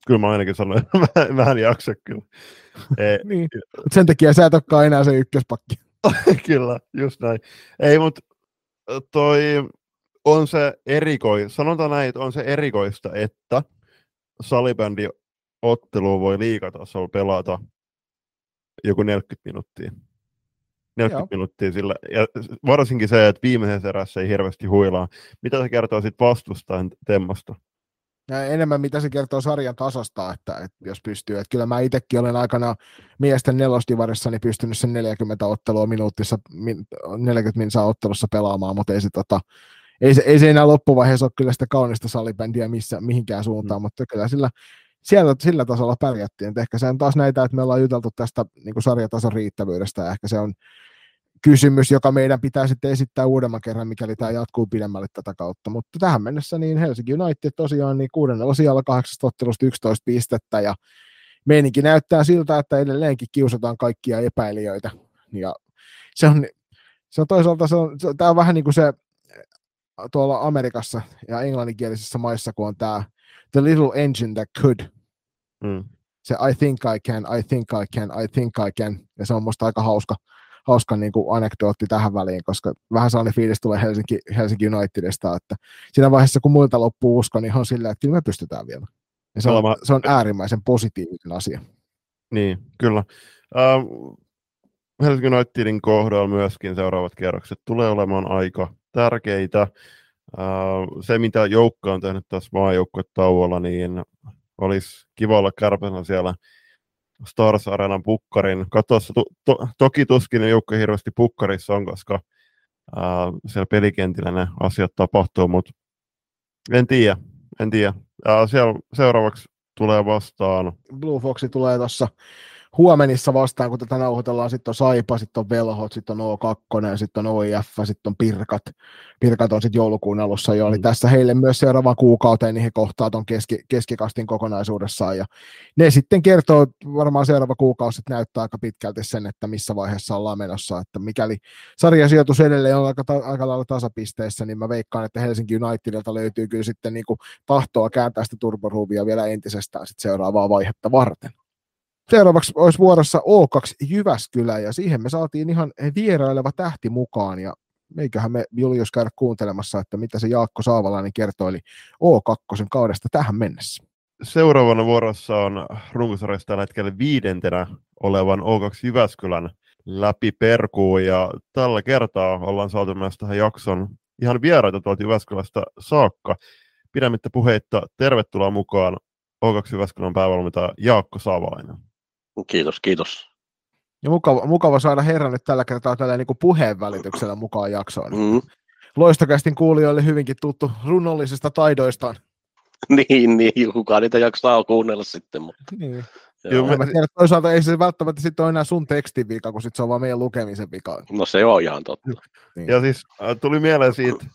Kyllä mä ainakin sanoin, että (laughs) mä, mä en jaksa kyllä. (laughs) Ei. niin. Sen takia sä et olekaan enää se ykköspakki. (laughs) kyllä, just näin. Ei, mutta toi on se erikois, sanotaan näin, että on se erikoista, että salibändi ottelu voi liikatasolla pelata joku 40 minuuttia. 40 Joo. minuuttia sillä. Ja varsinkin se, että viimeisessä erässä ei hirveästi huilaa. Mitä se kertoo sitten vastustajan temmosta? Ja enemmän mitä se kertoo sarjan tasosta, että, että jos pystyy. Että kyllä mä itsekin olen aikana miesten nelostivarissa niin pystynyt sen 40 ottelua minuutissa, 40 minsaa ottelussa pelaamaan, mutta ei se, tota, ei se, ei se enää loppuvaiheessa ole kyllä sitä kaunista salibändiä missä, mihinkään suuntaan, mm. mutta kyllä sillä, siellä, sillä tasolla pärjättiin. Et ehkä se on taas näitä, että me ollaan juteltu tästä niin sarjatason riittävyydestä, ja ehkä se on kysymys, joka meidän pitää sitten esittää uudemman kerran, mikäli tämä jatkuu pidemmälle tätä kautta. Mutta tähän mennessä niin Helsinki United tosiaan niin kuudennella sijalla kahdeksasta ottelusta 11 pistettä ja meininki näyttää siltä, että edelleenkin kiusataan kaikkia epäilijöitä. Ja se on, se on toisaalta, se on, se, tämä on vähän niin kuin se tuolla Amerikassa ja englanninkielisissä maissa, kun on tämä The Little Engine That Could. Mm. Se I think I can, I think I can, I think I can. Ja se on musta aika hauska, hauska niin kuin anekdootti tähän väliin, koska vähän sellainen fiilis tulee Helsinki, Helsinki Unitedista, että siinä vaiheessa kun muilta loppuu usko, niin on silleen, että kyllä me pystytään vielä. Ja se, on, se on äärimmäisen positiivinen asia. Niin, kyllä. Uh, Helsingin Unitedin kohdalla myöskin seuraavat kierrokset tulee olemaan aika tärkeitä. Uh, se, mitä joukko on tehnyt tässä maajoukkuetauolla, niin olisi kiva olla kärpäsenä siellä Stars Arenan pukkarin. Katossa to, to, toki tuskin joukko hirveästi pukkarissa on, koska uh, siellä pelikentillä ne asiat tapahtuu, mutta en tiedä, en tiedä. Uh, siellä seuraavaksi tulee vastaan. Blue Foxi tulee tuossa huomenissa vastaan, kun tätä nauhoitellaan, sitten on Saipa, sitten on Velhot, sitten on O2, sitten on OIF, sitten on Pirkat. Pirkat on sitten joulukuun alussa jo, eli mm. tässä heille myös seuraavaan kuukauteen niin he kohtaa tuon keski, keskikastin kokonaisuudessaan, ja ne sitten kertoo, varmaan seuraava kuukausi näyttää aika pitkälti sen, että missä vaiheessa ollaan menossa, että mikäli sarjasijoitus edelleen on aika, aika lailla tasapisteissä, niin mä veikkaan, että Helsinki Unitedilta löytyy kyllä sitten niin kuin tahtoa kääntää sitä turboruuvia vielä entisestään sit seuraavaa vaihetta varten. Seuraavaksi olisi vuorossa O2 Jyväskylä ja siihen me saatiin ihan vieraileva tähti mukaan ja meiköhän me Julius käydä kuuntelemassa, että mitä se Jaakko Saavalainen kertoi O2 kaudesta tähän mennessä. Seuraavana vuorossa on runkosarjasta tällä hetkellä viidentenä olevan O2 Jyväskylän läpi perkuun ja tällä kertaa ollaan saatu myös tähän jakson ihan vieraita tuolta Jyväskylästä saakka. Pidämättä puheitta, tervetuloa mukaan O2 Jyväskylän päävalmentaja Jaakko Saavalainen. Kiitos, kiitos. Ja mukava, mukava saada herran nyt tällä kertaa tällä niin kuin puheen välityksellä mukaan jaksoon. Mm. Loistokästin kuulijoille hyvinkin tuttu runnollisista taidoistaan. (laughs) niin, niin, kukaan niitä jaksaa kuunnella sitten. Mutta... Niin. Joo, mä tiedän, toisaalta ei se välttämättä sitten ole enää sun tekstin vika, kun sit se on vaan meidän lukemisen vika. No se on ihan totta. Niin. Ja siis äh, tuli mieleen siitä,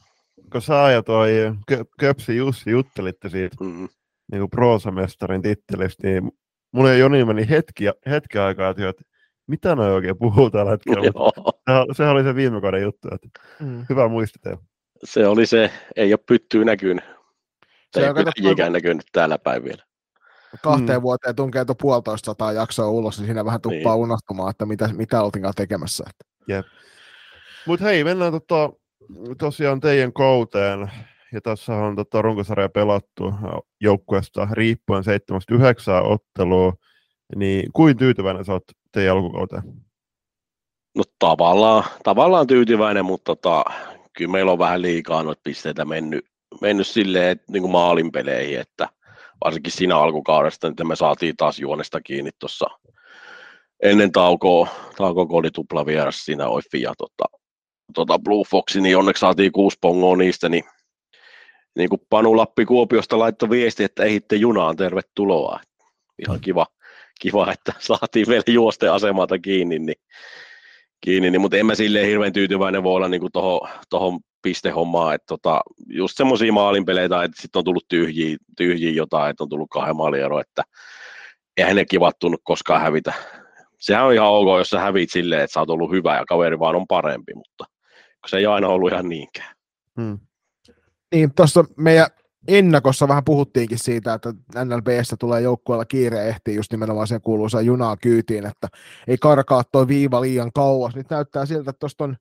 kun sä ja toi Köpsi Jussi juttelitte siitä mm. niin proosamestarin tittelistä, niin mulla ja Joni meni hetki, hetki aikaa, että mitä noi oikein puhuu tällä hetkellä. (laughs) Sehän, sehän oli se viime kauden juttu, että mm. hyvä muistitella. Se oli se, ei ole pyttyä näkynyt. Se ei pyttyjikään näkynyt täällä päin vielä. Kahteen mm. vuoteen tunkee tuon puolitoista sataa jaksoa ulos, niin siinä vähän tuppaa niin. unohtumaan, että mitä, mitä oltiinkaan tekemässä. Jep. Mutta hei, mennään tota, tosiaan teidän kouteen ja tässä on tota, runkosarja pelattu joukkueesta riippuen 7-9 ottelua, niin kuin tyytyväinen sä oot teidän alkukauteen? No tavallaan, tavallaan tyytyväinen, mutta tota, kyllä meillä on vähän liikaa noita pisteitä mennyt, mennyt silleen, että niin kuin maalin peleihin, että varsinkin siinä alkukaudesta, että me saatiin taas juonesta kiinni tuossa ennen taukoa, taukoa kun oli tupla vieras siinä Oiffi ja tota, tota Blue Foxi, niin onneksi saatiin kuusi pongoa niistä, niin niin kuin Panu Lappi Kuopiosta laittoi viesti, että ehitte junaan, tervetuloa. Ihan kiva, kiva että saatiin vielä juosten asemalta kiinni, niin, kiinni niin, mutta en mä silleen hirveän tyytyväinen voi olla niin tuohon toho pistehommaan, että tota, just semmoisia maalinpeleitä, että sitten on tullut tyhjiä, tyhjiä jotain, että on tullut kahden maalin että eihän ne kivat tunnu koskaan hävitä. Sehän on ihan ok, jos sä hävit silleen, että sä oot ollut hyvä ja kaveri vaan on parempi, mutta se ei aina ollut ihan niinkään. Hmm. Niin, tuossa meidän ennakossa vähän puhuttiinkin siitä, että NLBstä tulee joukkueella kiire ehtii just nimenomaan sen kuuluisa junaa kyytiin, että ei karkaa tuo viiva liian kauas. Nyt näyttää siltä, että tuosta on,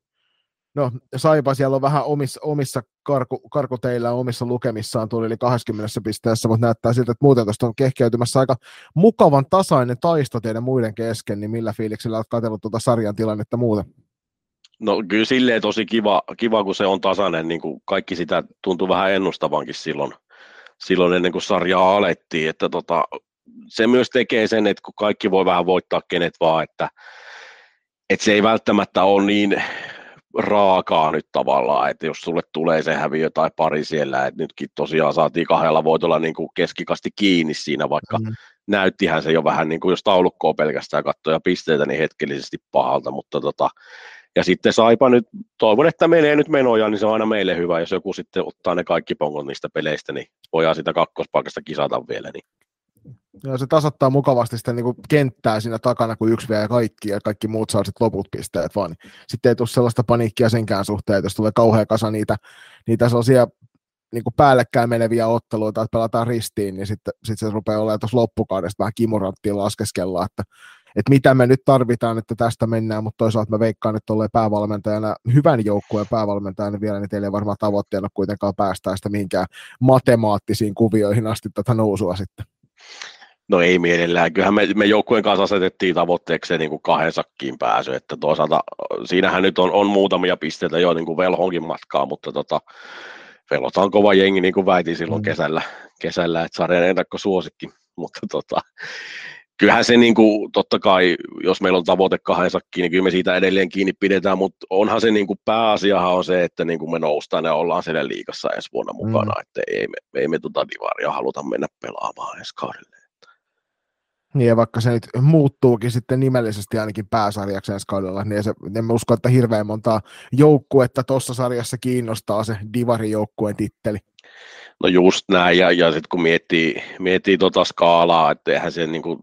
no Saipa siellä on vähän omissa, omissa karku, karkuteillä omissa lukemissaan tuli yli 20 pisteessä, mutta näyttää siltä, että muuten tuosta on kehkeytymässä aika mukavan tasainen taisto teidän muiden kesken, niin millä fiiliksellä olet katsellut tuota sarjan tilannetta muuten? No kyllä silleen tosi kiva, kiva kun se on tasainen, niin kuin kaikki sitä tuntuu vähän ennustavankin silloin, silloin ennen kuin sarjaa alettiin, että tota, se myös tekee sen, että kun kaikki voi vähän voittaa kenet vaan, että, että se ei välttämättä ole niin raakaa nyt tavallaan, että jos sulle tulee se häviö tai pari siellä, että nytkin tosiaan saatiin kahdella voitolla niin kuin keskikasti kiinni siinä, vaikka mm. näyttihän se jo vähän niin kuin jos taulukkoa pelkästään katsoja pisteitä, niin hetkellisesti pahalta, mutta tota, ja sitten Saipa nyt, toivon, että menee nyt menoja, niin se on aina meille hyvä. Jos joku sitten ottaa ne kaikki pongot niistä peleistä, niin voidaan sitä kakkospaikasta kisata vielä. Niin. Ja se tasoittaa mukavasti sitä niin kuin kenttää siinä takana, kun yksi vie kaikki ja kaikki muut saa sitten loput pisteet vaan. Sitten ei tule sellaista paniikkia senkään suhteen, että jos tulee kauhean kasa niitä, niitä sellaisia niin kuin päällekkäin meneviä otteluita, että pelataan ristiin, niin sitten, sitten se rupeaa olemaan tuossa loppukaudesta vähän kimuranttiin laskeskella, että että mitä me nyt tarvitaan, että tästä mennään, mutta toisaalta mä veikkaan, että olleen päävalmentajana, hyvän joukkueen päävalmentajana vielä, niin teillä ei varmaan tavoitteena kuitenkaan päästää sitä mihinkään matemaattisiin kuvioihin asti tätä nousua sitten. No ei mielellään. Kyllähän me, me joukkueen kanssa asetettiin tavoitteeksi niin kuin kahden sakkiin pääsy, että toisaalta siinähän nyt on, on muutamia pisteitä jo niin kuin velhonkin matkaa, mutta tota, Velota on kova jengi, niin kuin väitin silloin mm. kesällä, kesällä että sarjan ennakkosuosikki, (laughs) mutta tota, kyllähän se niin kuin, totta kai, jos meillä on tavoite kahden sakkiin, niin kyllä me siitä edelleen kiinni pidetään, mutta onhan se niin kuin pääasiahan on se, että niin kuin me noustaan ja ollaan siellä liikassa ensi vuonna mukana, mm. että ei me, ei me tota divaria haluta mennä pelaamaan ensi kaudelle. Niin ja vaikka se nyt muuttuukin sitten nimellisesti ainakin pääsarjaksi ensi kaudella, niin se, en mä usko, että hirveän montaa joukkuetta tuossa sarjassa kiinnostaa se Divari-joukkueen titteli. No just näin, ja, ja sitten kun miettii, miettii tota skaalaa, että eihän se niin kuin,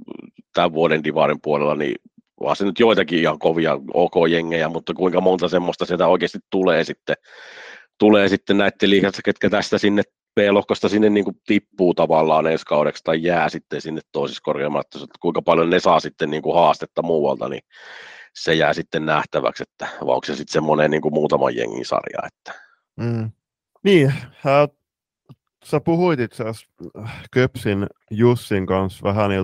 tämän vuoden Divarin puolella, niin vaan se nyt joitakin ihan kovia OK-jengejä, mutta kuinka monta semmoista sieltä oikeasti tulee sitten, tulee sitten näiden liikassa, ketkä tästä sinne B-lohkosta sinne niin kuin tippuu tavallaan ensi kaudeksi tai jää sitten sinne toisessa korjaamatta, että kuinka paljon ne saa sitten niin kuin haastetta muualta, niin se jää sitten nähtäväksi, että vai onko se sitten semmoinen niin kuin muutaman jengin sarja. Että. Mm. Niin, äh, sä puhuit itse asiassa Köpsin Jussin kanssa vähän jo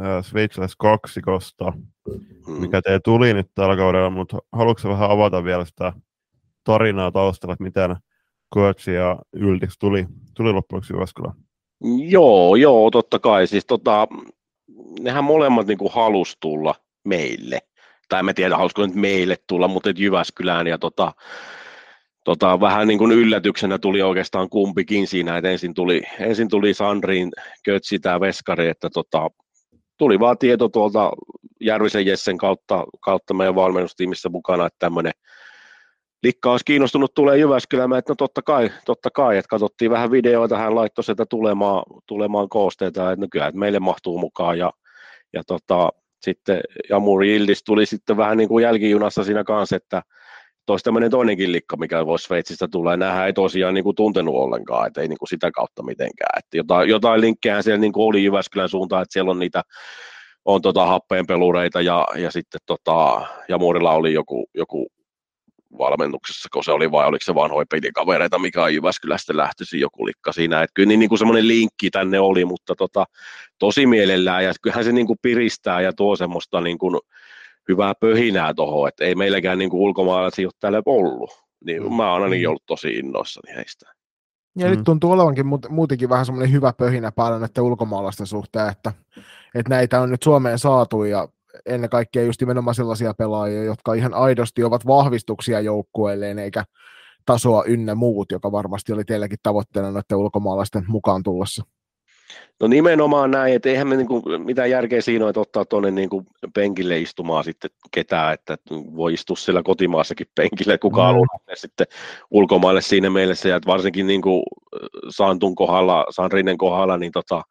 äh, sveitsiläis kaksikosta, mm. mikä te tuli nyt tällä kaudella, mutta haluatko vähän avata vielä sitä tarinaa taustalla, että miten Koetsi ja Yltiksi tuli, tuli loppujen Jyväskylään. Joo, joo, totta kai. Siis tota, nehän molemmat niin halus tulla meille. Tai en tiedä, halusiko nyt meille tulla, mutta Jyväskylään. Ja tota, tota, vähän niin kuin yllätyksenä tuli oikeastaan kumpikin siinä, että ensin tuli, ensin tuli Sandrin Kötsi tämä veskari, että tota, tuli vaan tieto tuolta Järvisen Jessen kautta, kautta meidän valmennustiimissä mukana, että tämmöinen Likka olisi kiinnostunut tulee Jyväskylään, että no totta kai, totta kai, että katsottiin vähän videoita, hän laittoi sieltä tulemaan, tulemaan koosteita, että no kyllä, että meille mahtuu mukaan. Ja, ja tota, sitten Jamuri Ildis tuli sitten vähän niin kuin jälkijunassa siinä kanssa, että toisi tämmöinen toinenkin likka, mikä voisi Sveitsistä ja nämähän ei tosiaan niin kuin tuntenut ollenkaan, että ei niin kuin sitä kautta mitenkään. Että jotain, jotain linkkejä siellä niin kuin oli Jyväskylän suuntaan, että siellä on niitä on tota happeenpelureita ja, ja sitten tota, Jamurilla oli joku, joku valmennuksessa, kun se oli vai oliko se vaan hoipelikavereita, mikä on Jyväskylästä lähtöisin joku likka siinä. Että kyllä niin, niin kuin semmoinen linkki tänne oli, mutta tota, tosi mielellään ja kyllähän se niin kuin piristää ja tuo semmoista niin kuin hyvää pöhinää tuohon, että ei meilläkään niin kuin ulkomaalaisia ole täällä ollut. Niin mm. mä oon ainakin mm. ollut tosi innoissani heistä. Ja mm. nyt tuntuu olevankin muutenkin vähän semmoinen hyvä pöhinä paljon näiden ulkomaalaisten suhteen, että, että näitä on nyt Suomeen saatu ja ennen kaikkea just nimenomaan sellaisia pelaajia, jotka ihan aidosti ovat vahvistuksia joukkueelleen, eikä tasoa ynnä muut, joka varmasti oli teilläkin tavoitteena noiden ulkomaalaisten mukaan tullessa. No nimenomaan näin, että eihän me niinku mitään järkeä siinä ole, että ottaa tuonne niinku penkille istumaan sitten ketään, että voi istua siellä kotimaassakin penkille, että kuka mm. haluaa sitten ulkomaille siinä mielessä, ja varsinkin niinku Santun kohdalla, Sanrinen kohdalla, niin tota,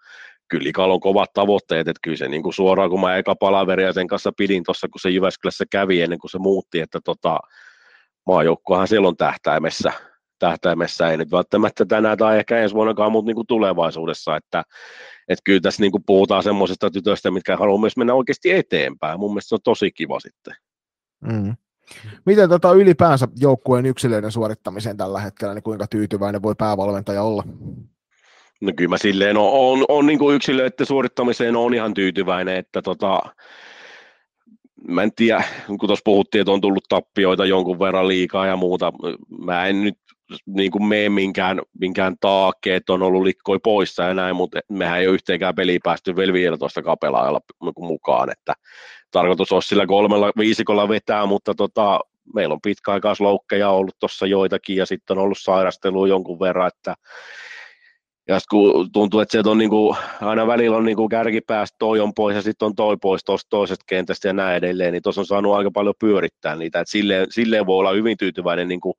kyllä Ikalla on kovat tavoitteet, että kyllä se niin kuin suoraan, kun mä eka palaveria sen kanssa pidin tuossa, kun se Jyväskylässä kävi ennen kuin se muutti, että tota, maajoukkohan siellä on tähtäimessä, tähtäimessä, ei nyt välttämättä tänään tai ehkä ensi vuonnakaan, mutta niin kuin tulevaisuudessa, että, että kyllä tässä niin kuin puhutaan semmoisesta tytöstä, mitkä haluaa myös mennä oikeasti eteenpäin. Mun mielestä se on tosi kiva sitten. Mm. Miten tota ylipäänsä joukkueen yksilöiden suorittamiseen tällä hetkellä, niin kuinka tyytyväinen voi päävalmentaja olla? No kyllä mä silleen on, on, on niin kuin yksilöiden suorittamiseen on ihan tyytyväinen, että tota, mä en tiedä, kun tuossa puhuttiin, että on tullut tappioita jonkun verran liikaa ja muuta, mä en nyt niin kuin mene minkään, minkään taakke, että on ollut likkoi poissa ja näin, mutta mehän ei ole yhteenkään peliä päästy vielä 15 kapelaajalla mukaan, että tarkoitus olisi sillä kolmella viisikolla vetää, mutta tota, meillä on pitkäaikaisloukkeja ollut tuossa joitakin ja sitten on ollut sairastelua jonkun verran, että ja kun tuntuu, että sieltä on niin kuin, aina välillä on niin kuin kärkipäästä toi on pois ja sitten on toi pois tuosta toisesta kentästä ja näin edelleen, niin tuossa on saanut aika paljon pyörittää niitä. että silleen, silleen voi olla hyvin tyytyväinen niin kuin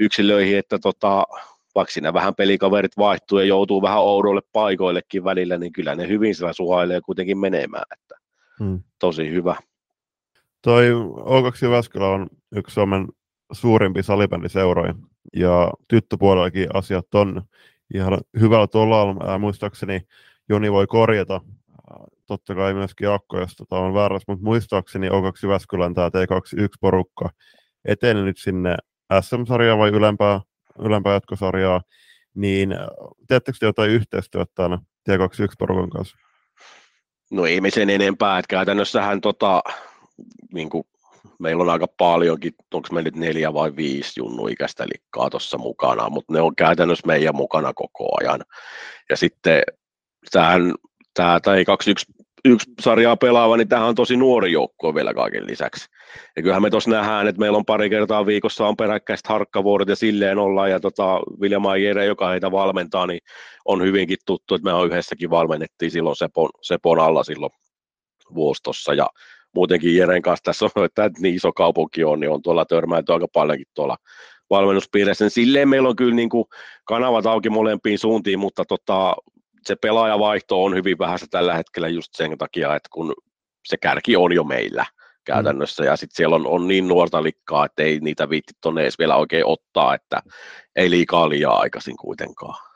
yksilöihin, että tota, vaikka siinä vähän pelikaverit vaihtuu ja joutuu vähän oudoille paikoillekin välillä, niin kyllä ne hyvin sillä suhailee kuitenkin menemään. Että hmm. Tosi hyvä. Toi O2 Jyväskylä on yksi Suomen suurimpi salibändiseuroja ja tyttöpuolellakin asiat on ihan hyvällä tuolla. Muistaakseni Joni voi korjata, totta kai myöskin Akko, jos tota on väärässä, mutta muistaakseni O2 Jyväskylän tämä T21-porukka eteni nyt sinne SM-sarjaa vai ylempää, ylempää jatkosarjaa, niin teettekö te jotain yhteistyötä tämän T21-porukan kanssa? No ei me sen enempää, että käytännössähän tota, niin kuin meillä on aika paljonkin, onko me nyt neljä vai viisi junnuikäistä likkaa tuossa mukana, mutta ne on käytännössä meidän mukana koko ajan. Ja sitten tämä tai 21 yksi sarjaa pelaava, niin tämähän on tosi nuori joukkue vielä kaiken lisäksi. Ja kyllähän me tuossa nähdään, että meillä on pari kertaa viikossa on peräkkäiset harkkavuorot ja silleen ollaan, ja tota, Vilja Maijere, joka heitä valmentaa, niin on hyvinkin tuttu, että me on yhdessäkin valmennettiin silloin Sepon, Sepon alla silloin vuostossa, ja muutenkin Jeren kanssa tässä on, että niin iso kaupunki on, niin on tuolla törmäilty aika paljonkin tuolla valmennuspiirissä. Silleen meillä on kyllä niin kuin kanavat auki molempiin suuntiin, mutta tota, se pelaajavaihto on hyvin vähäistä tällä hetkellä just sen takia, että kun se kärki on jo meillä käytännössä, mm. ja sitten siellä on, on niin nuorta likkaa, että ei niitä viitti tuonne edes vielä oikein ottaa, että ei liikaa liian aikaisin kuitenkaan.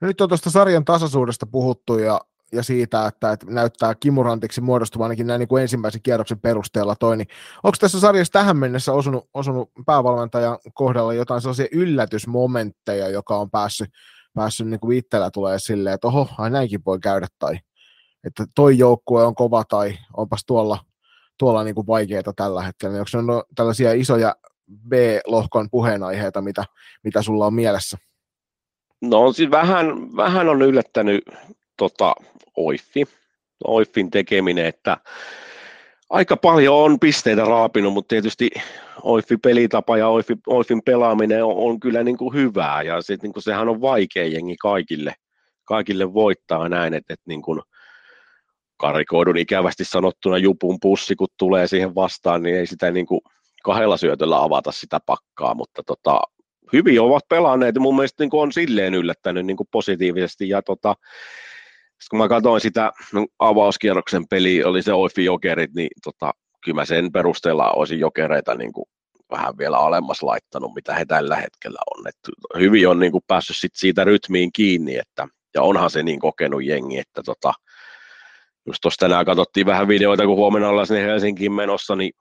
No nyt on tuosta sarjan tasaisuudesta puhuttu, ja ja siitä, että, että näyttää kimurantiksi muodostuva ainakin näin niin kuin ensimmäisen kierroksen perusteella toi, niin onko tässä sarjassa tähän mennessä osunut, osunut päävalmentajan kohdalla jotain sellaisia yllätysmomentteja, joka on päässyt, päässyt niin kuin itsellä tulee silleen, että oho, näinkin voi käydä, tai että toi joukkue on kova, tai onpas tuolla, tuolla niin kuin vaikeita tällä hetkellä, onko ne on tällaisia isoja B-lohkon puheenaiheita, mitä, mitä sulla on mielessä? No siis vähän, vähän on yllättänyt tota, Oiffi, Oiffin tekeminen, että aika paljon on pisteitä raapinut, mutta tietysti Oiffin pelitapa ja Oiffi, Oiffin pelaaminen on, on kyllä niin kuin hyvää ja sit, niin kuin sehän on vaikea jengi kaikille, kaikille voittaa näin, että, että niin kuin karikoidun ikävästi sanottuna jupun pussi, kun tulee siihen vastaan, niin ei sitä niin kuin kahdella syötöllä avata sitä pakkaa, mutta tota, hyvin ovat pelanneet ja mun mielestä niin kuin on silleen yllättänyt niin kuin positiivisesti ja tota, kun mä katsoin sitä no, avauskierroksen peli, oli se Oifi Jokerit, niin tota, kyllä mä sen perusteella olisin Jokereita niin kuin vähän vielä alemmas laittanut, mitä he tällä hetkellä on. Et hyvin on niin kuin päässyt sit siitä rytmiin kiinni, että, ja onhan se niin kokenut jengi, että tota, just tuossa tänään katsottiin vähän videoita, kun huomenna ollaan sinne Helsinkiin menossa, niin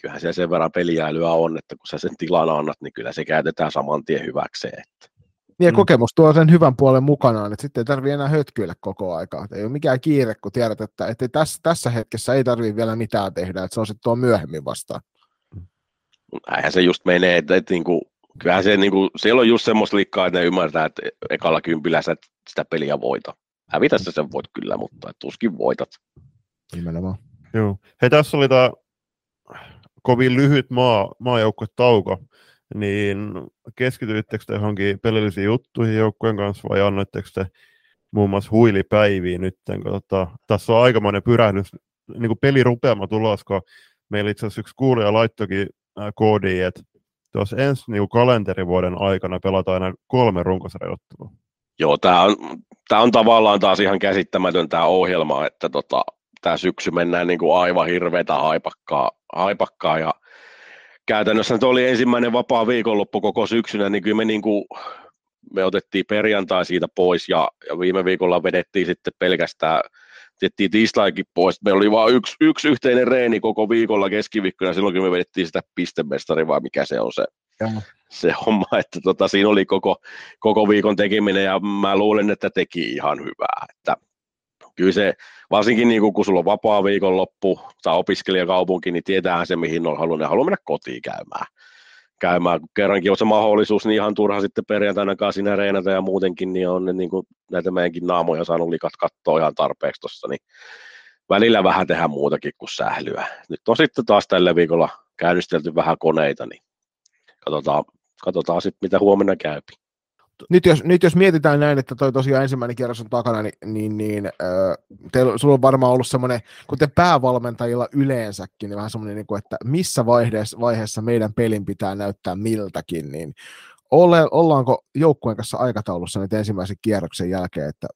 kyllähän se sen verran peliäilyä on, että kun sä sen tilan annat, niin kyllä se käytetään saman tien hyväkseen. Että niin ja mm. kokemus tuo sen hyvän puolen mukanaan, että sitten ei tarvitse enää hötkyillä koko aikaa. Ei ole mikään kiire, kun tiedät, että, että tässä, tässä hetkessä ei tarvitse vielä mitään tehdä, että se on sitten tuo myöhemmin vastaan. Näinhän se just menee, että, että niin kuin, kyllähän se, niin kuin, siellä on just semmoista liikkaa, että ne ymmärtää, että ekalla kympillä sä sitä peliä voita. Hävitä sä sen voit kyllä, mutta et tuskin voitat. Nimenomaan. Joo. Hei, tässä oli tämä kovin lyhyt maa, tauko niin keskityittekö te johonkin pelillisiin juttuihin joukkueen kanssa vai annoitteko te muun muassa huilipäiviä nyt, kun tota, tässä on aikamoinen pyrähdys, niin kuin pelirupeama tulos, kun meillä itse asiassa yksi kuulija laittokin äh, koodiin, että tuossa ensi niin kalenterivuoden aikana pelataan aina kolme runkosarjoittelua. Joo, tämä on, tämä on tavallaan taas ihan käsittämätön tämä ohjelma, että tota, tämä syksy mennään niin kuin aivan hirveätä haipakkaa, haipakkaa ja käytännössä nyt oli ensimmäinen vapaa viikonloppu koko syksynä, niin kyllä me, niin kuin, me otettiin perjantai siitä pois ja, ja viime viikolla vedettiin sitten pelkästään Tiettiin tiistaikin pois. Meillä oli vain yksi, yksi yhteinen reeni koko viikolla keskiviikkona, silloin kun me vedettiin sitä pistemestari, vai mikä se on se, se homma, että tota, siinä oli koko, koko viikon tekeminen ja mä luulen, että teki ihan hyvää. Että kyllä se, varsinkin niin kun sulla on vapaa viikonloppu tai opiskelijakaupunki, niin tietäähän se, mihin on halunnut. Ne haluaa mennä kotiin käymään. käymään. Kun kerrankin on se mahdollisuus, niin ihan turha sitten perjantaina siinä reenata ja muutenkin, niin on ne, niin kuin näitä meidänkin naamoja saanut likat katsoa ihan tarpeeksi tuossa, niin välillä vähän tehdä muutakin kuin sählyä. Nyt on sitten taas tällä viikolla käynnistelty vähän koneita, niin katsotaan, katsotaan sitten, mitä huomenna käypi nyt jos, nyt jos mietitään näin, että toi tosiaan ensimmäinen kierros on takana, niin, niin, niin äh, teillä, sulla on varmaan ollut semmoinen, kuten päävalmentajilla yleensäkin, niin vähän semmoinen, niin kuin, että missä vaiheessa, vaiheessa meidän pelin pitää näyttää miltäkin, niin ole, ollaanko joukkueen kanssa aikataulussa nyt ensimmäisen kierroksen jälkeen, että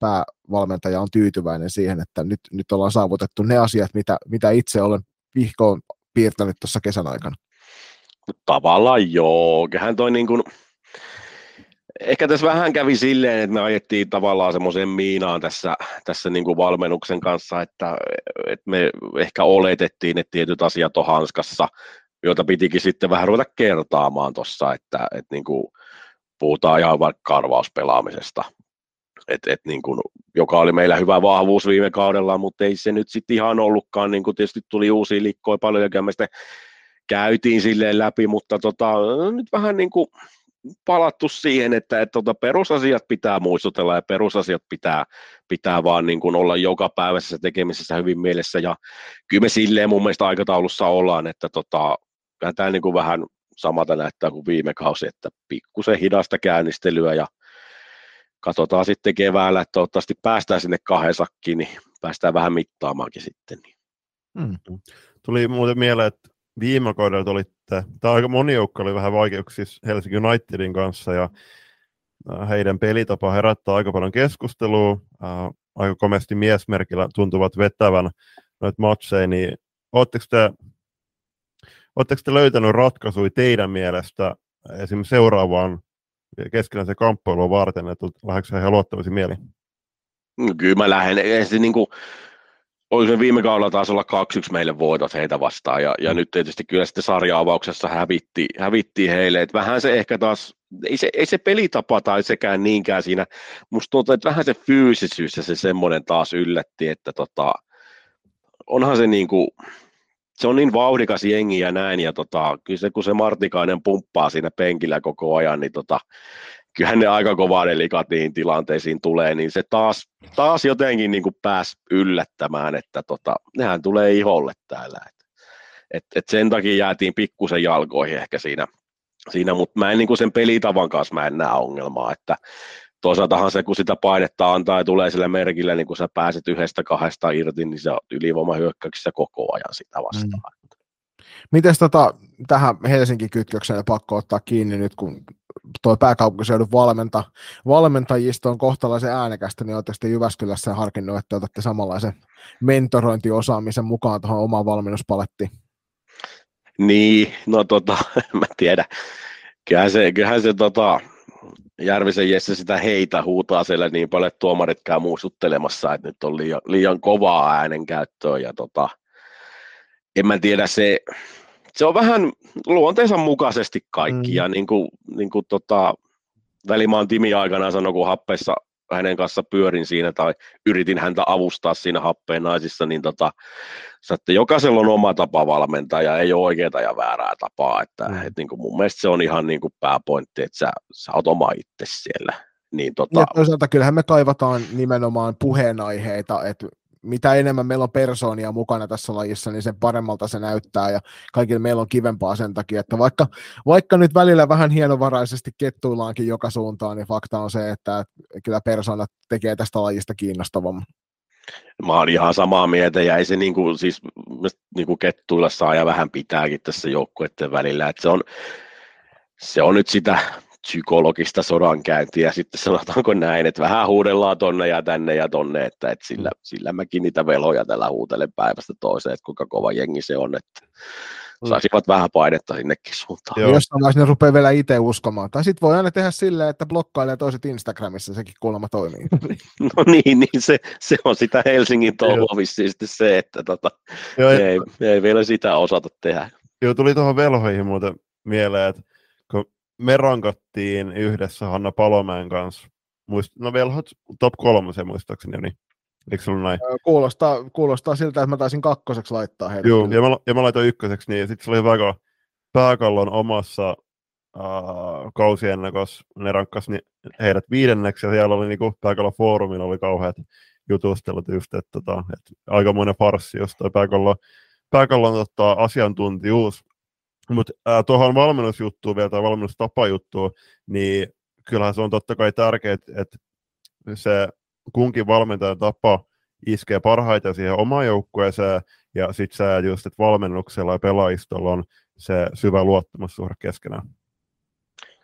päävalmentaja on tyytyväinen siihen, että nyt, nyt ollaan saavutettu ne asiat, mitä, mitä itse olen vihkoon piirtänyt tuossa kesän aikana? Tavallaan joo, kyllähän toi niin kuin, Ehkä tässä vähän kävi silleen, että me ajettiin tavallaan semmoiseen miinaan tässä, tässä niin kuin valmennuksen kanssa, että, että me ehkä oletettiin, että tietyt asiat on hanskassa, joita pitikin sitten vähän ruveta kertaamaan tuossa, että, että niin kuin puhutaan ihan vaikka karvauspelaamisesta, et, et niin kuin, joka oli meillä hyvä vahvuus viime kaudella, mutta ei se nyt sitten ihan ollutkaan, niin kuin tietysti tuli uusia likkoja paljon, ja me käytiin silleen läpi, mutta tota, nyt vähän niin kuin palattu siihen, että, että tota perusasiat pitää muistutella ja perusasiat pitää, pitää vaan niin kuin olla joka päivässä tekemisessä hyvin mielessä ja kyllä me silleen mun mielestä aikataulussa ollaan, että tota, tämä niin kuin vähän samata näyttää kuin viime kausi, että pikkusen hidasta käynnistelyä ja katsotaan sitten keväällä, että toivottavasti päästään sinne kahden sakkiin, niin päästään vähän mittaamaankin sitten. Hmm. Tuli muuten mieleen, että viime kaudella olitte, tämä aika moni oli vähän vaikeuksissa Helsinki Unitedin kanssa ja heidän pelitapa herättää aika paljon keskustelua, aika komeasti miesmerkillä tuntuvat vetävän noita matseja, niin oletteko te, oletteko te löytänyt ratkaisuja teidän mielestä esimerkiksi seuraavaan keskenään kamppailua varten, että lähdetkö ihan luottavaisin mieli? No, kyllä mä lähden. Se niin kuin, oli se viime kaudella taas olla 2-1 meille voitot heitä vastaan, ja, ja mm. nyt tietysti kyllä sitten sarja-avauksessa hävitti, hävitti heille, että vähän se ehkä taas, ei se, ei se pelitapa tai sekään niinkään siinä, musta tuntuu, että vähän se fyysisyys ja se semmoinen taas yllätti, että tota, onhan se niin kuin, se on niin vauhdikas jengi ja näin, ja tota, kyllä se, kun se Martikainen pumppaa siinä penkillä koko ajan, niin tota, kyllähän ne aika kovaa ne likat niihin tilanteisiin tulee, niin se taas, taas jotenkin niin kuin pääsi yllättämään, että tota, nehän tulee iholle täällä. Et, et, sen takia jäätiin pikkusen jalkoihin ehkä siinä, siinä mutta mä en niin kuin sen pelitavan kanssa mä en näe ongelmaa, että toisaaltahan se, kun sitä painetta antaa ja tulee sillä merkillä, niin kun sä pääset yhdestä kahdesta irti, niin se on ylivoimahyökkäyksessä koko ajan sitä vastaan. Mm. Miten tota, tähän Helsinki-kytkökseen pakko ottaa kiinni nyt, kun tuo pääkaupunkiseudun valmenta, valmentajisto on kohtalaisen äänekästä, niin olette Jyväskylässä harkinnut, että otatte samanlaisen mentorointiosaamisen mukaan tuohon omaan valmennuspalettiin? Niin, no tota, (laughs) mä tiedän. Kyllähän se, kyllähän se tota, Järvisen Jesse sitä heitä huutaa siellä niin paljon, että tuomarit käy muistuttelemassa, että nyt on liian, liian kovaa äänenkäyttöä ja tota, en mä tiedä, se, se on vähän luonteensa mukaisesti kaikki mm. ja niin kuin, niin kuin tota, Välimaan Timi aikana sanoi, kun happeessa hänen kanssa pyörin siinä tai yritin häntä avustaa siinä happeen naisissa, niin tota, että jokaisella on oma tapa valmentaa ja ei ole oikeaa ja väärää tapaa. Että, mm. et niin kuin mun mielestä se on ihan niin kuin pääpointti, että sä, sä oot oma itse siellä. Niin, tota... ja toisaalta kyllähän me kaivataan nimenomaan puheenaiheita, että mitä enemmän meillä on persoonia mukana tässä lajissa, niin sen paremmalta se näyttää ja kaikille meillä on kivempaa sen takia, että vaikka, vaikka nyt välillä vähän hienovaraisesti kettuillaankin joka suuntaan, niin fakta on se, että kyllä persoonat tekee tästä lajista kiinnostavamman. Mä oon ihan samaa mieltä ja ei se niin kuin, siis, niin kuin kettuilla saa ja vähän pitääkin tässä joukkueiden välillä, että se on, se on nyt sitä psykologista sodankäyntiä, sitten sanotaanko näin, että vähän huudellaan tonne ja tänne ja tonne, että, että sillä, sillä mäkin niitä veloja tällä huutelen päivästä toiseen, että kuinka kova jengi se on, että mm. saisivat vähän painetta sinnekin suuntaan. Joo. Jossain vaiheessa ne rupeaa vielä itse uskomaan. Tai sitten voi aina tehdä silleen, että blokkailee toiset Instagramissa, sekin kuulemma toimii. (laughs) no niin, niin se, se on sitä Helsingin touhua sitten se, että tota, Joo, ei, ei vielä sitä osata tehdä. Joo, tuli tuohon velhoihin muuten mieleen, että me rankattiin yhdessä Hanna Palomäen kanssa. Muist, no velhot top kolmosen muistaakseni, niin Eikö ollut näin? Kuulostaa, kuulostaa siltä, että mä taisin kakkoseksi laittaa heidät. Joo, ja mä, ja mä laitoin ykköseksi, niin sitten se oli hyvä, pääkallon omassa uh, kausiennakossa ne rankkas niin heidät viidenneksi, ja siellä oli niinku pääkallon foorumilla oli kauheat jutustelut just, että, tota, että aikamoinen farssi jostain pääkallon, pääkallon tota, asiantuntijuus mutta tuohon valmennusjuttuun vielä tai valmennustapajuttuun, niin kyllähän se on totta kai tärkeää, että se kunkin valmentajan tapa iskee parhaiten siihen omaan joukkueeseen, ja sitten se just, että valmennuksella ja pelaajistolla on se syvä luottamussuhde keskenään.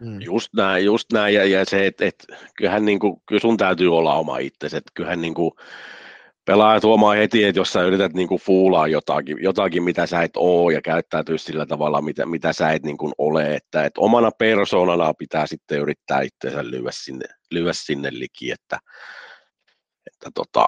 Mm. Just näin, just näin, ja, ja se, että et, kyllähän niin kuin, kyllä sun täytyy olla oma itsesi, että kyllähän niin kuin, pelaajat huomaa heti, että jos sä yrität niinku fuulaa jotakin, jotakin, mitä sä et oo ja käyttäytyä sillä tavalla, mitä, mitä sä et niinku ole, että et omana persoonana pitää sitten yrittää itseensä lyödä sinne, lyödä sinne liki, että, että tota,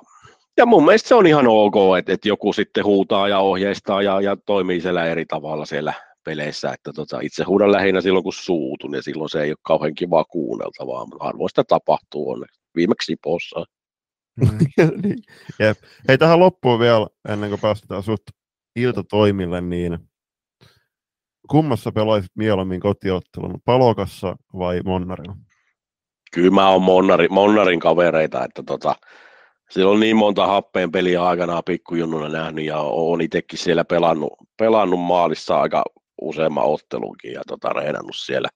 ja mun mielestä se on ihan ok, että, että joku sitten huutaa ja ohjeistaa ja, ja toimii siellä eri tavalla siellä peleissä, että tota, itse huudan lähinnä silloin kun suutun ja silloin se ei ole kauhean kivaa kuunneltavaa, mutta harvoista tapahtuu onneksi, viimeksi Sipossa. (laughs) Mm. niin. Jep. Hei, tähän loppuun vielä, ennen kuin päästetään sut iltatoimille, niin kummassa pelaisit mieluummin kotiottelun, Palokassa vai Monnarilla? Kyllä mä oon Monnari, Monnarin kavereita, että tota, siellä on niin monta happeen peliä aikanaan pikkujunnuna nähnyt ja oon itsekin siellä pelannut, pelannut maalissa aika useamman ottelunkin ja tota, reenannut siellä,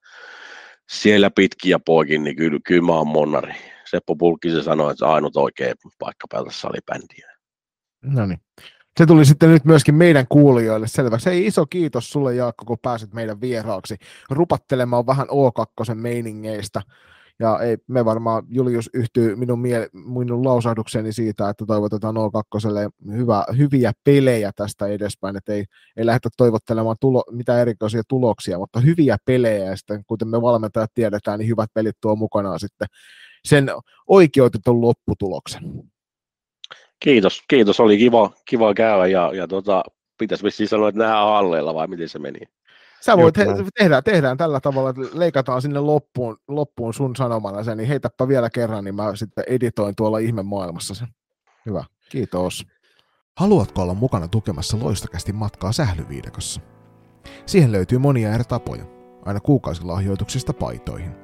siellä pitkiä poikin, niin kyllä, kyllä mä oon Monnari. Seppo Pulkkisen sanoi, että ainut oikea paikka pelata salibändiä. No niin. Se tuli sitten nyt myöskin meidän kuulijoille selväksi. Hei, iso kiitos sulle Jaakko, kun pääsit meidän vieraaksi rupattelemaan vähän O2 meiningeistä. Ja ei, me varmaan, Julius yhtyy minun, mie- minun lausahdukseni siitä, että toivotetaan O2 hyvä, hyviä pelejä tästä edespäin, että ei, ei lähdetä toivottelemaan tulo, mitään erikoisia tuloksia, mutta hyviä pelejä, ja sitten kuten me valmentajat tiedetään, niin hyvät pelit tuo mukanaan sitten sen oikeutetun lopputuloksen. Kiitos, kiitos. Oli kiva, kiva käydä ja, ja tota, pitäisi vissiin sanoa, että nähdään halleilla vai miten se meni? Sä voit, he, tehdään, tehdään tällä tavalla, että leikataan sinne loppuun, loppuun sun sanomana sen, niin heitäpä vielä kerran, niin mä sitten editoin tuolla ihme maailmassa sen. Hyvä, kiitos. Haluatko olla mukana tukemassa loistakästi matkaa sählyviidekossa? Siihen löytyy monia eri tapoja, aina kuukausilahjoituksista paitoihin.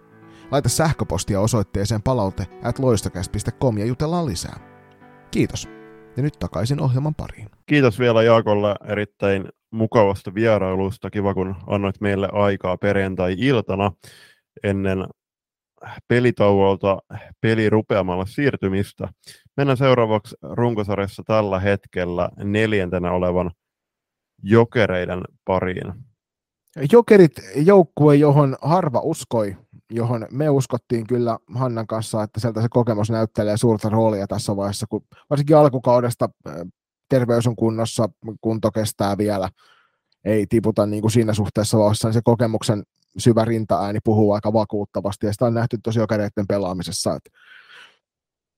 Laita sähköpostia osoitteeseen palaute at ja jutellaan lisää. Kiitos. Ja nyt takaisin ohjelman pariin. Kiitos vielä Jaakolle erittäin mukavasta vierailusta. Kiva, kun annoit meille aikaa perjantai-iltana ennen pelitauolta pelirupeamalla siirtymistä. Mennään seuraavaksi runkosarjassa tällä hetkellä neljäntenä olevan jokereiden pariin. Jokerit joukkue, johon harva uskoi, johon me uskottiin kyllä Hannan kanssa, että sieltä se kokemus näyttelee suurta roolia tässä vaiheessa, kun varsinkin alkukaudesta terveys on kunnossa, kunto kestää vielä, ei tiputa niin kuin siinä suhteessa vauhdissa, niin se kokemuksen syvä rintaääni puhuu aika vakuuttavasti, ja sitä on nähty tosi jokereiden pelaamisessa, että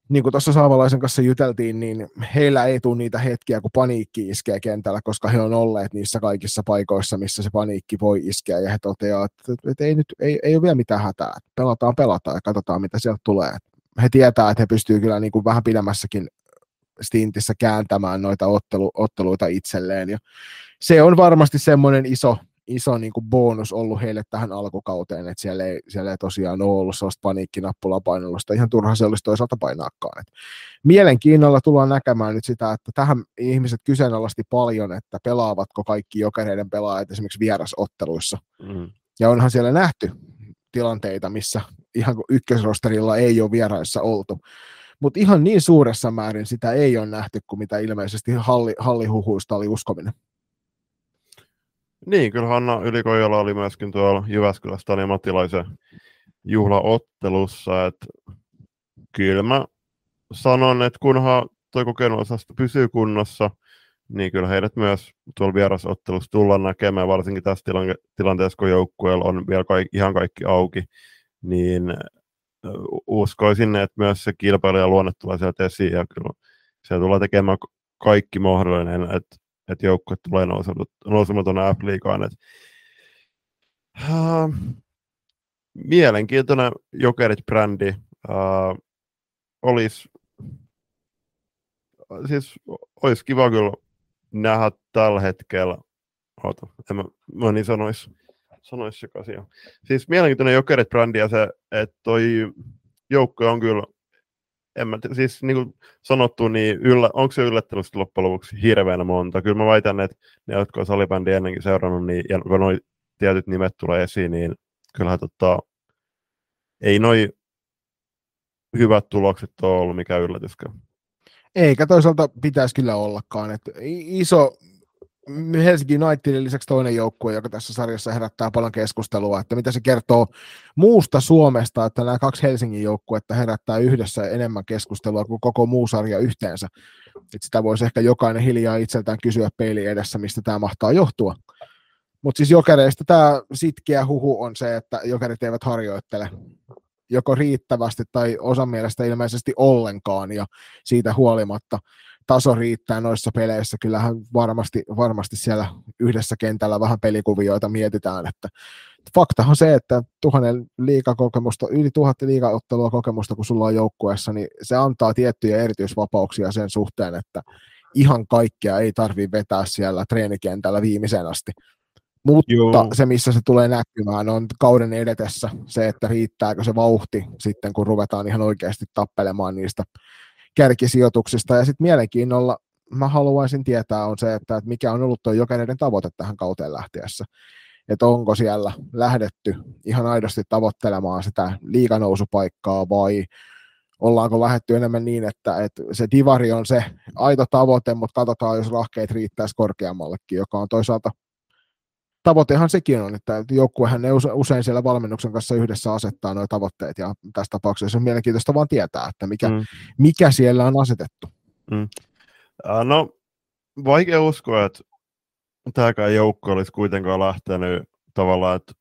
niin kuin tuossa Saavalaisen kanssa juteltiin, niin heillä ei tule niitä hetkiä, kun paniikki iskee kentällä, koska he on olleet niissä kaikissa paikoissa, missä se paniikki voi iskeä, ja he toteavat, että, että ei, nyt, ei, ei ole vielä mitään hätää, pelataan, pelataan ja katsotaan, mitä sieltä tulee. He tietää, että he pystyvät kyllä niin kuin vähän pidemmässäkin stintissä kääntämään noita ottelu, otteluita itselleen. Ja se on varmasti semmoinen iso, iso niin kuin bonus ollut heille tähän alkukauteen, että siellä ei, siellä ei tosiaan ole ollut sellaista paniikkinappulaa painellusta. Ihan turha se olisi toisaalta painaakaan. Et mielenkiinnolla tullaan näkemään nyt sitä, että tähän ihmiset kyseenalaisti paljon, että pelaavatko kaikki jokereiden pelaajat esimerkiksi vierasotteluissa. Mm. Ja onhan siellä nähty tilanteita, missä ihan ykkösrosterilla ei ole vieraissa oltu mutta ihan niin suuressa määrin sitä ei ole nähty kuin mitä ilmeisesti halli, hallihuhuista oli uskominen. Niin, kyllä Hanna Ylikojola oli myöskin tuolla Jyväskylässä Tani Matilaisen juhlaottelussa, että kyllä mä sanon, että kunhan tuo kokenut osasta pysyy kunnossa, niin kyllä heidät myös tuolla vierasottelussa tullaan näkemään, varsinkin tässä tilanteessa, kun joukkueella on vielä kaikki, ihan kaikki auki, niin uskoisin, että myös se kilpailija luonne tulee sieltä esiin ja kyllä se tulee tekemään kaikki mahdollinen, että, että joukkue tulee nousemaan tuonne F-liigaan. uh, mielenkiintoinen Jokerit-brändi uh, olisi siis olisi kiva kyllä nähdä tällä hetkellä, Oota, en mä, mä niin sanoisi, sanoisi sekaisin. Siis mielenkiintoinen Jokerit-brändi ja se, että toi joukko on kyllä en mä, siis niin kuin sanottu, niin yllä, onko se yllättänyt loppujen lopuksi hirveän monta? Kyllä mä väitän, että ne, jotka on salibändi ennenkin seurannut, niin, ja kun noi tietyt nimet tulee esiin, niin kyllähän tota, ei noi hyvät tulokset ole ollut mikään yllätyskään. Eikä toisaalta pitäisi kyllä ollakaan. Että iso Helsinki Unitedin lisäksi toinen joukkue, joka tässä sarjassa herättää paljon keskustelua, että mitä se kertoo muusta Suomesta, että nämä kaksi Helsingin joukkuetta herättää yhdessä enemmän keskustelua kuin koko muu sarja yhteensä. Että sitä voisi ehkä jokainen hiljaa itseltään kysyä peili edessä, mistä tämä mahtaa johtua. Mutta siis jokereista tämä sitkeä huhu on se, että jokerit eivät harjoittele joko riittävästi tai osan mielestä ilmeisesti ollenkaan, ja siitä huolimatta taso riittää noissa peleissä. Kyllähän varmasti, varmasti siellä yhdessä kentällä vähän pelikuvioita mietitään, että faktahan on se, että tuhannen liikakokemusta, yli tuhat liikaottelua kokemusta, kun sulla on joukkueessa, niin se antaa tiettyjä erityisvapauksia sen suhteen, että ihan kaikkea ei tarvitse vetää siellä treenikentällä viimeisen asti. Mutta Joo. se, missä se tulee näkymään, on kauden edetessä se, että riittääkö se vauhti sitten, kun ruvetaan ihan oikeasti tappelemaan niistä kärkisijoituksista. Ja sitten mielenkiinnolla mä haluaisin tietää on se, että, että mikä on ollut tuo jokainen tavoite tähän kauteen lähtiessä. Että onko siellä lähdetty ihan aidosti tavoittelemaan sitä liiganousupaikkaa vai ollaanko lähdetty enemmän niin, että, että se divari on se aito tavoite, mutta katsotaan, jos rahkeet riittäisi korkeammallekin, joka on toisaalta tavoitehan sekin on, että joukkuehan ne usein siellä valmennuksen kanssa yhdessä asettaa nuo tavoitteet, ja tässä tapauksessa on mielenkiintoista vaan tietää, että mikä, mm. mikä siellä on asetettu. Mm. No, vaikea uskoa, että tämäkään joukko olisi kuitenkaan lähtenyt tavallaan, että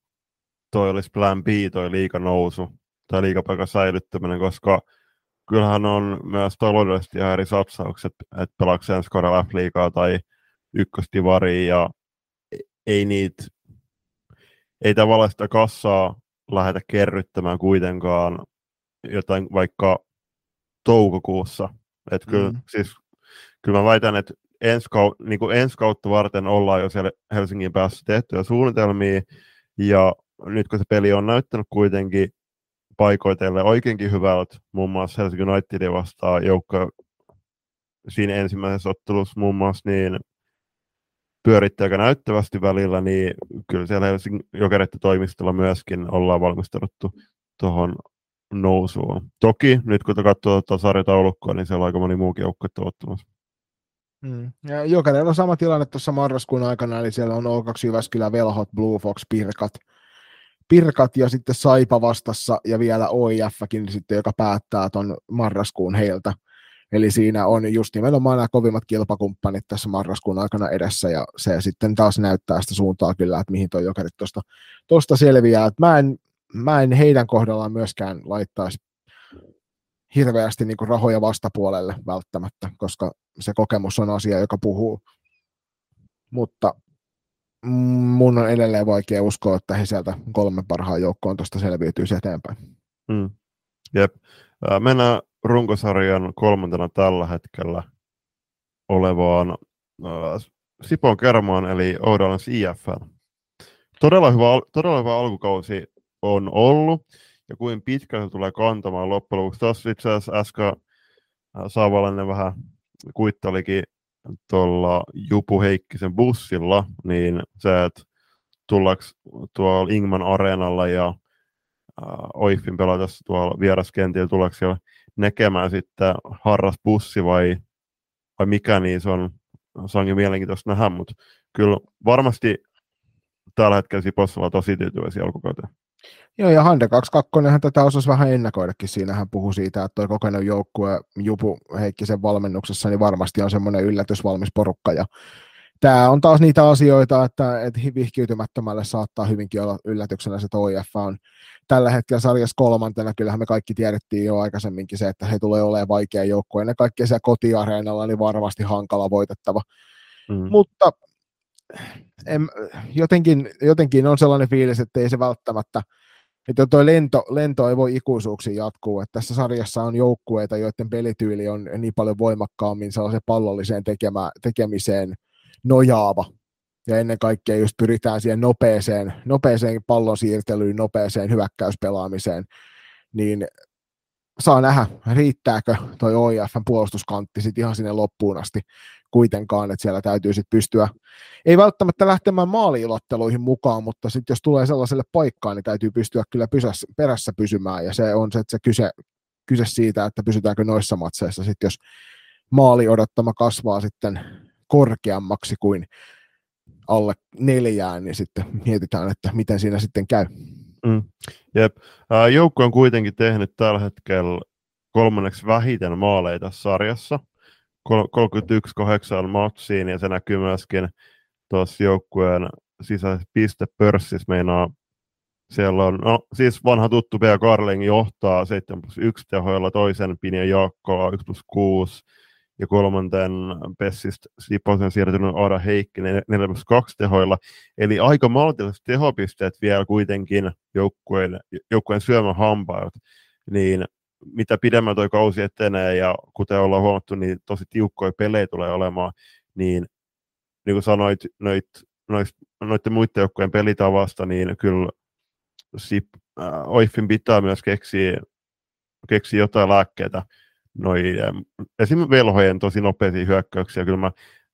toi olisi plan B, toi liika nousu tai liikapaikan säilyttäminen, koska kyllähän on myös taloudellisesti ihan eri satsaukset, että pelaako ensi F-liigaa tai ykköstivariin ja ei niitä, ei tavallaan sitä kassaa lähdetä kerryttämään kuitenkaan jotain vaikka toukokuussa. Että kyllä, mm. siis, kyllä mä väitän, että ensi, kau- niin kuin ensi kautta varten ollaan jo siellä Helsingin päässä tehtyjä suunnitelmia, ja nyt kun se peli on näyttänyt kuitenkin paikoitelle oikeinkin hyvältä, muun muassa Helsingin Unitedin vastaan joukko siinä ensimmäisessä ottelussa muun muassa, niin pyöritti aika näyttävästi välillä, niin kyllä siellä Helsingin toimistolla myöskin ollaan valmistauduttu tuohon nousuun. Toki nyt kun katsoo tuota sarjataulukkoa, niin siellä on aika moni muukin joukko ottamassa. Mm. Ja on sama tilanne tuossa marraskuun aikana, eli siellä on O2 Jyväskylä, Velhot, Blue Fox, Pirkat, Pirkat ja sitten Saipa vastassa ja vielä OIFkin sitten, joka päättää tuon marraskuun heiltä. Eli siinä on just nimenomaan nämä kovimmat kilpakumppanit tässä marraskuun aikana edessä, ja se sitten taas näyttää sitä suuntaa kyllä, että mihin tuo jokerit tuosta selviää. Et mä, en, mä en heidän kohdallaan myöskään laittaisi hirveästi niin rahoja vastapuolelle välttämättä, koska se kokemus on asia, joka puhuu. Mutta mun on edelleen vaikea uskoa, että he sieltä kolme parhaan joukkoon tuosta selviytyisi eteenpäin. Mm. Jep. Mennään runkosarjan kolmantena tällä hetkellä olevaan äh, Sipon Kermaan eli Oudalans IFL. Todella hyvä, todella hyvä alkukausi on ollut, ja kuin pitkä se tulee kantamaan loppujen lopuksi. Tuossa itse asiassa äsken äh, Saavalainen vähän kuittalikin tuolla Jupu Heikkisen bussilla, niin se, että tullaanko tuolla Ingman Areenalla ja äh, Oifin pelatessa tuolla vieraskentillä, tuleeko siellä näkemään sitten harrasbussi vai, vai mikä, niin se on, se onkin mielenkiintoista nähdä, mutta kyllä varmasti tällä hetkellä Sipossa on tosi tyytyväisiä alkukauteen. Joo, ja Hande 22 tätä osasi vähän ennakoidakin. Siinä hän puhui siitä, että tuo kokenut joukkue Jupu Heikkisen valmennuksessa niin varmasti on semmoinen yllätysvalmis porukka. Ja tämä on taas niitä asioita, että, että vihkiytymättömälle saattaa hyvinkin olla yllätyksenä se, että OIF on tällä hetkellä sarjassa kolmantena, kyllähän me kaikki tiedettiin jo aikaisemminkin se, että he tulee olemaan vaikea joukkue, ennen kaikkea siellä kotiareenalla, niin varmasti hankala voitettava. Mm. Mutta en, jotenkin, jotenkin on sellainen fiilis, että ei se välttämättä, että tuo lento, lento ei voi ikuisuuksiin jatkuu, että tässä sarjassa on joukkueita, joiden pelityyli on niin paljon voimakkaammin sellaiseen pallolliseen tekemä, tekemiseen nojaava, ja ennen kaikkea just pyritään siihen nopeeseen, nopeeseen pallon siirtelyyn, nopeeseen hyökkäyspelaamiseen, niin saa nähdä, riittääkö toi OIFn puolustuskantti sitten ihan sinne loppuun asti kuitenkaan, että siellä täytyy sitten pystyä, ei välttämättä lähtemään maaliilotteluihin mukaan, mutta sitten jos tulee sellaiselle paikkaan, niin täytyy pystyä kyllä pysässä, perässä pysymään, ja se on se, että se kyse, kyse siitä, että pysytäänkö noissa matseissa, sitten jos maali odottama kasvaa sitten korkeammaksi kuin alle neljään, niin sitten mietitään, että miten siinä sitten käy. Mm. Jep. Joukko on kuitenkin tehnyt tällä hetkellä kolmanneksi vähiten maaleja tässä sarjassa. 31-8 matsiin, ja se näkyy myöskin tuossa joukkueen sisäisessä pistepörssissä. Meinaa, siellä on, no, siis vanha tuttu Bea Karling johtaa 7 plus 1 tehoilla, toisen Pinja Jaakkoa 1 plus 6, ja kolmanten Pessistä Siposen siirtynyt Aada Heikki 4 plus 2 tehoilla. Eli aika maltilliset tehopisteet vielä kuitenkin joukkueen, joukkueen syömä hampaat. Niin mitä pidemmän toi kausi etenee ja kuten ollaan huomattu, niin tosi tiukkoja pelejä tulee olemaan, niin niin kuin sanoit noit, noit, noiden muiden joukkojen pelitavasta, niin kyllä Sip, äh, Oifin pitää myös keksiä, keksiä jotain lääkkeitä noi, esim. velhojen tosi nopeita hyökkäyksiä. Kyllä mä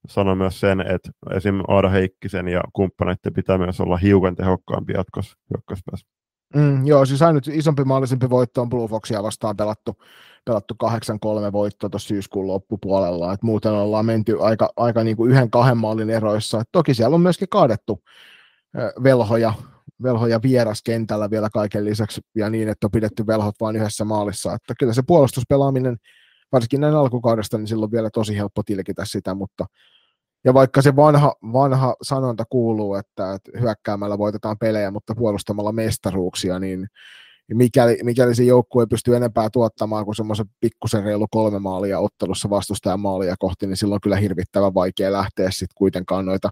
sanon myös sen, että esim. Aada Heikkisen ja kumppaneiden pitää myös olla hiukan tehokkaampi jatkos hyökkäyspäässä. Mm, joo, siis ainut isompi maallisempi voitto on Blue Foxia vastaan pelattu, pelattu 8-3 voitto tuossa syyskuun loppupuolella. Et muuten ollaan menty aika, aika niin kuin yhden kahden maalin eroissa. Et toki siellä on myöskin kaadettu velhoja, velhoja vieraskentällä vielä kaiken lisäksi ja niin, että on pidetty velhot vain yhdessä maalissa. Että kyllä se puolustuspelaaminen, varsinkin näin alkukaudesta, niin silloin vielä tosi helppo tilkitä sitä, mutta ja vaikka se vanha, vanha sanonta kuuluu, että, että hyökkäämällä voitetaan pelejä, mutta puolustamalla mestaruuksia, niin mikäli, mikäli se joukkue pystyy enempää tuottamaan kuin semmoisen pikkusen reilu kolme maalia ottelussa vastustajan maalia kohti, niin silloin on kyllä hirvittävän vaikea lähteä sitten kuitenkaan noita,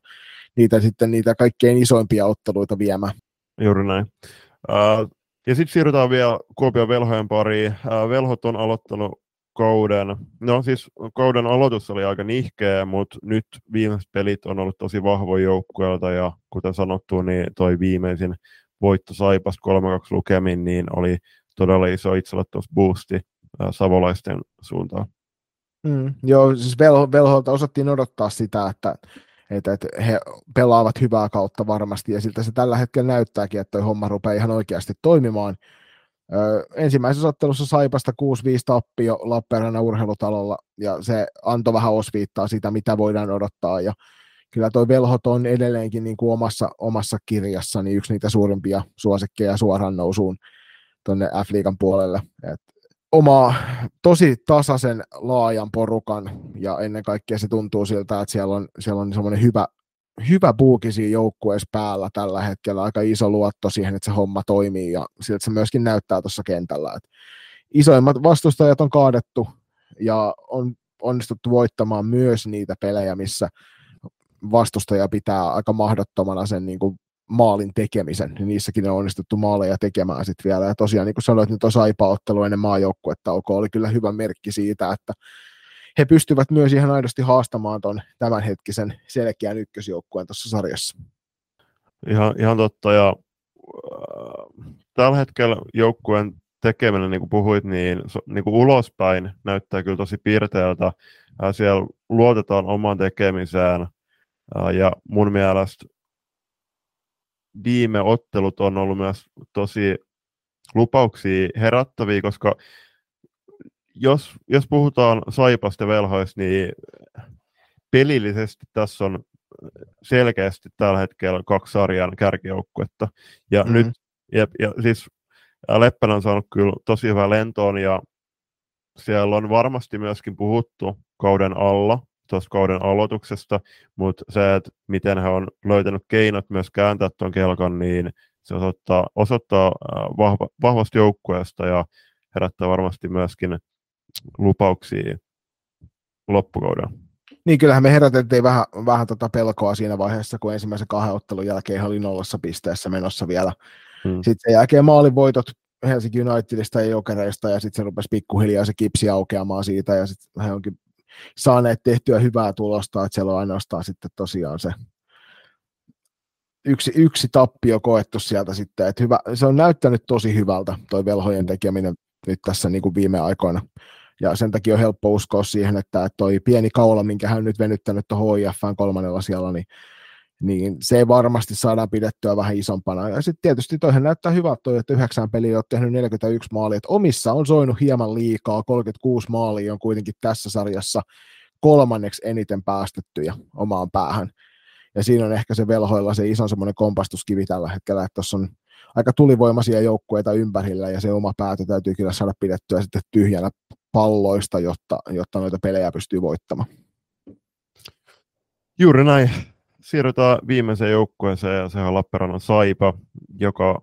niitä, sitten niitä kaikkein isoimpia otteluita viemään. Juuri näin. Uh, ja sitten siirrytään vielä Kuopion velhojen pariin. Uh, velhot on aloittanut kauden, no siis kauden aloitus oli aika nihkeä, mutta nyt viimeiset pelit on ollut tosi vahvoja joukkueelta ja kuten sanottu, niin toi viimeisin voitto Saipas 3-2 lukemin, niin oli todella iso boosti äh, savolaisten suuntaan. Mm, joo, siis Velho, Velholta osattiin odottaa sitä, että, että, he pelaavat hyvää kautta varmasti, ja siltä se tällä hetkellä näyttääkin, että toi homma rupeaa ihan oikeasti toimimaan. Ö, ensimmäisessä ottelussa Saipasta 6-5 tappio Lappeenrannan urheilutalolla, ja se antoi vähän osviittaa sitä, mitä voidaan odottaa, ja kyllä toi Velhot on edelleenkin niin kuin omassa, omassa kirjassa niin yksi niitä suurimpia suosikkeja suoraan nousuun tuonne F-liigan puolelle. Et oma tosi tasaisen laajan porukan ja ennen kaikkea se tuntuu siltä, että siellä on, siellä on semmoinen hyvä, hyvä buuki siinä joukkueessa päällä tällä hetkellä, aika iso luotto siihen, että se homma toimii ja siltä se myöskin näyttää tuossa kentällä. Et isoimmat vastustajat on kaadettu ja on onnistuttu voittamaan myös niitä pelejä, missä vastustaja pitää aika mahdottomana sen niin kuin maalin tekemisen, niin niissäkin on onnistuttu maaleja tekemään sitten vielä. Ja tosiaan, niin kuin sanoit, niin tuo Saipa-ottelu ennen maajoukkuetta oli kyllä hyvä merkki siitä, että he pystyvät myös ihan aidosti haastamaan tuon tämänhetkisen selkeän ykkösjoukkueen tuossa sarjassa. Ihan, ihan totta, ja äh, tällä hetkellä joukkueen tekeminen, niin kuin puhuit, niin, niin kuin ulospäin näyttää kyllä tosi piirteeltä. Äh, siellä luotetaan omaan tekemiseen, ja mun mielestä viime ottelut on ollut myös tosi lupauksia herättäviä, koska jos, jos puhutaan Saipasta velhoista, niin pelillisesti tässä on selkeästi tällä hetkellä kaksi sarjan kärkijoukkuetta. Ja mm-hmm. nyt, ja, ja siis Leppän on saanut kyllä tosi hyvää lentoon ja siellä on varmasti myöskin puhuttu kauden alla tuossa kauden aloituksesta, mutta se, että miten he on löytänyt keinot myös kääntää tuon kelkan, niin se osoittaa, osoittaa vahva, vahvasti joukkueesta ja herättää varmasti myöskin lupauksia loppukauden. Niin kyllähän me herätettiin vähän, vähän tota pelkoa siinä vaiheessa, kun ensimmäisen kahden ottelun jälkeen oli nollassa pisteessä menossa vielä. Hmm. Sitten sen jälkeen maalivoitot Helsinki Unitedista ja Jokereista, ja sitten se rupesi pikkuhiljaa se kipsi aukeamaan siitä, ja sitten he onkin saaneet tehtyä hyvää tulosta, että siellä on ainoastaan sitten tosiaan se yksi, yksi tappio koettu sieltä sitten, että hyvä, se on näyttänyt tosi hyvältä toi velhojen tekeminen nyt tässä niin kuin viime aikoina. Ja sen takia on helppo uskoa siihen, että toi pieni kaula, minkä hän nyt venyttänyt tuohon HIFään kolmannella siellä, niin, niin se varmasti saadaan pidettyä vähän isompana. Ja sitten tietysti toihan näyttää hyvä toi, että yhdeksän peliä on tehnyt 41 maalia, että omissa on soinut hieman liikaa, 36 maalia on kuitenkin tässä sarjassa kolmanneksi eniten päästettyjä omaan päähän. Ja siinä on ehkä se velhoilla se iso semmoinen kompastuskivi tällä hetkellä, että tuossa on aika tulivoimaisia joukkueita ympärillä ja se oma päätö täytyy kyllä saada pidettyä sitten tyhjänä palloista, jotta, jotta noita pelejä pystyy voittamaan. Juuri näin. Siirrytään viimeiseen joukkueeseen ja se on Lappeenrannan Saipa, joka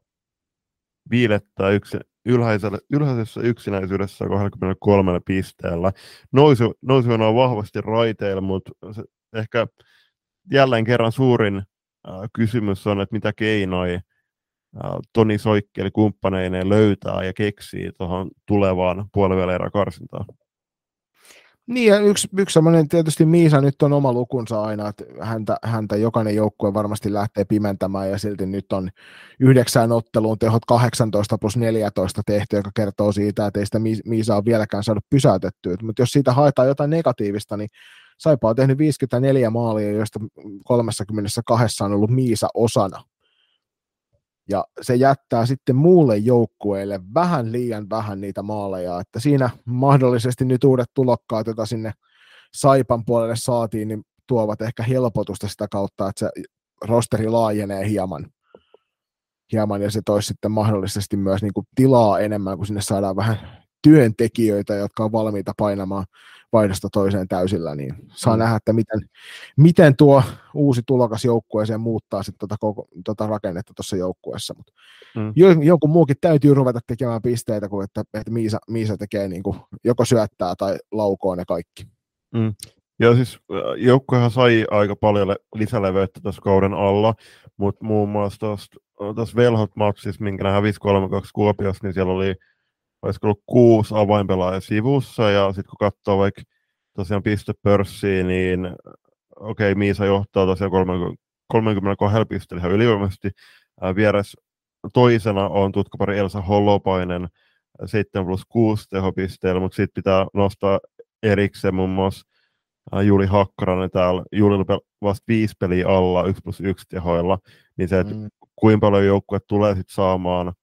viilettää yksi, ylhäisellä, ylhäisessä yksinäisyydessä 23 pisteellä. Nousu, nousu on vahvasti raiteilla, mutta se, ehkä jälleen kerran suurin äh, kysymys on, että mitä keinoja Toni Soikkeli kumppaneineen löytää ja keksii tuohon tulevaan puolivälierä karsintaan. Niin, ja yksi, yksi semmoinen tietysti Miisa nyt on oma lukunsa aina, että häntä, häntä jokainen joukkue varmasti lähtee pimentämään, ja silti nyt on yhdeksään otteluun tehot 18 plus 14 tehty, joka kertoo siitä, että ei sitä Miisaa vieläkään saada pysäytettyä. Mutta jos siitä haetaan jotain negatiivista, niin Saipa on tehnyt 54 maalia, joista 32 on ollut Miisa osana ja se jättää sitten muulle joukkueelle vähän liian vähän niitä maaleja, että siinä mahdollisesti nyt uudet tulokkaat, joita sinne Saipan puolelle saatiin, niin tuovat ehkä helpotusta sitä kautta, että se rosteri laajenee hieman, hieman ja se toisi sitten mahdollisesti myös niin kuin tilaa enemmän, kun sinne saadaan vähän työntekijöitä, jotka on valmiita painamaan vaihdosta toiseen täysillä, niin saa mm. nähdä, että miten, miten tuo uusi tulokas joukkueeseen muuttaa sitten tota, koko, tota rakennetta tuossa joukkueessa. Mm. jonkun muukin täytyy ruveta tekemään pisteitä, kuin että, että Miisa, Miisa tekee niin kuin, joko syöttää tai laukoo ne kaikki. Mm. Ja siis joukkuehan sai aika paljon lisäleveyttä tässä kauden alla, mutta muun muassa tuossa Velhot-matsissa, minkä ne hävisi 3-2 Kuopiossa, niin siellä oli olisiko ollut kuusi avainpelaajaa sivussa, ja sitten kun katsoo vaikka tosiaan pistepörssiä, niin okei, okay, Miisa johtaa tosiaan 30, 32 pisteellä ihan ylivoimaisesti. Vieres toisena on tutkapari Elsa Holopainen 7 plus 6 tehopisteellä, mutta sitten pitää nostaa erikseen muun muassa Juli Hakkarainen täällä. Julilla vasta viisi peliä alla, 1 plus 1 tehoilla, niin se, että mm. kuinka paljon joukkue tulee sitten saamaan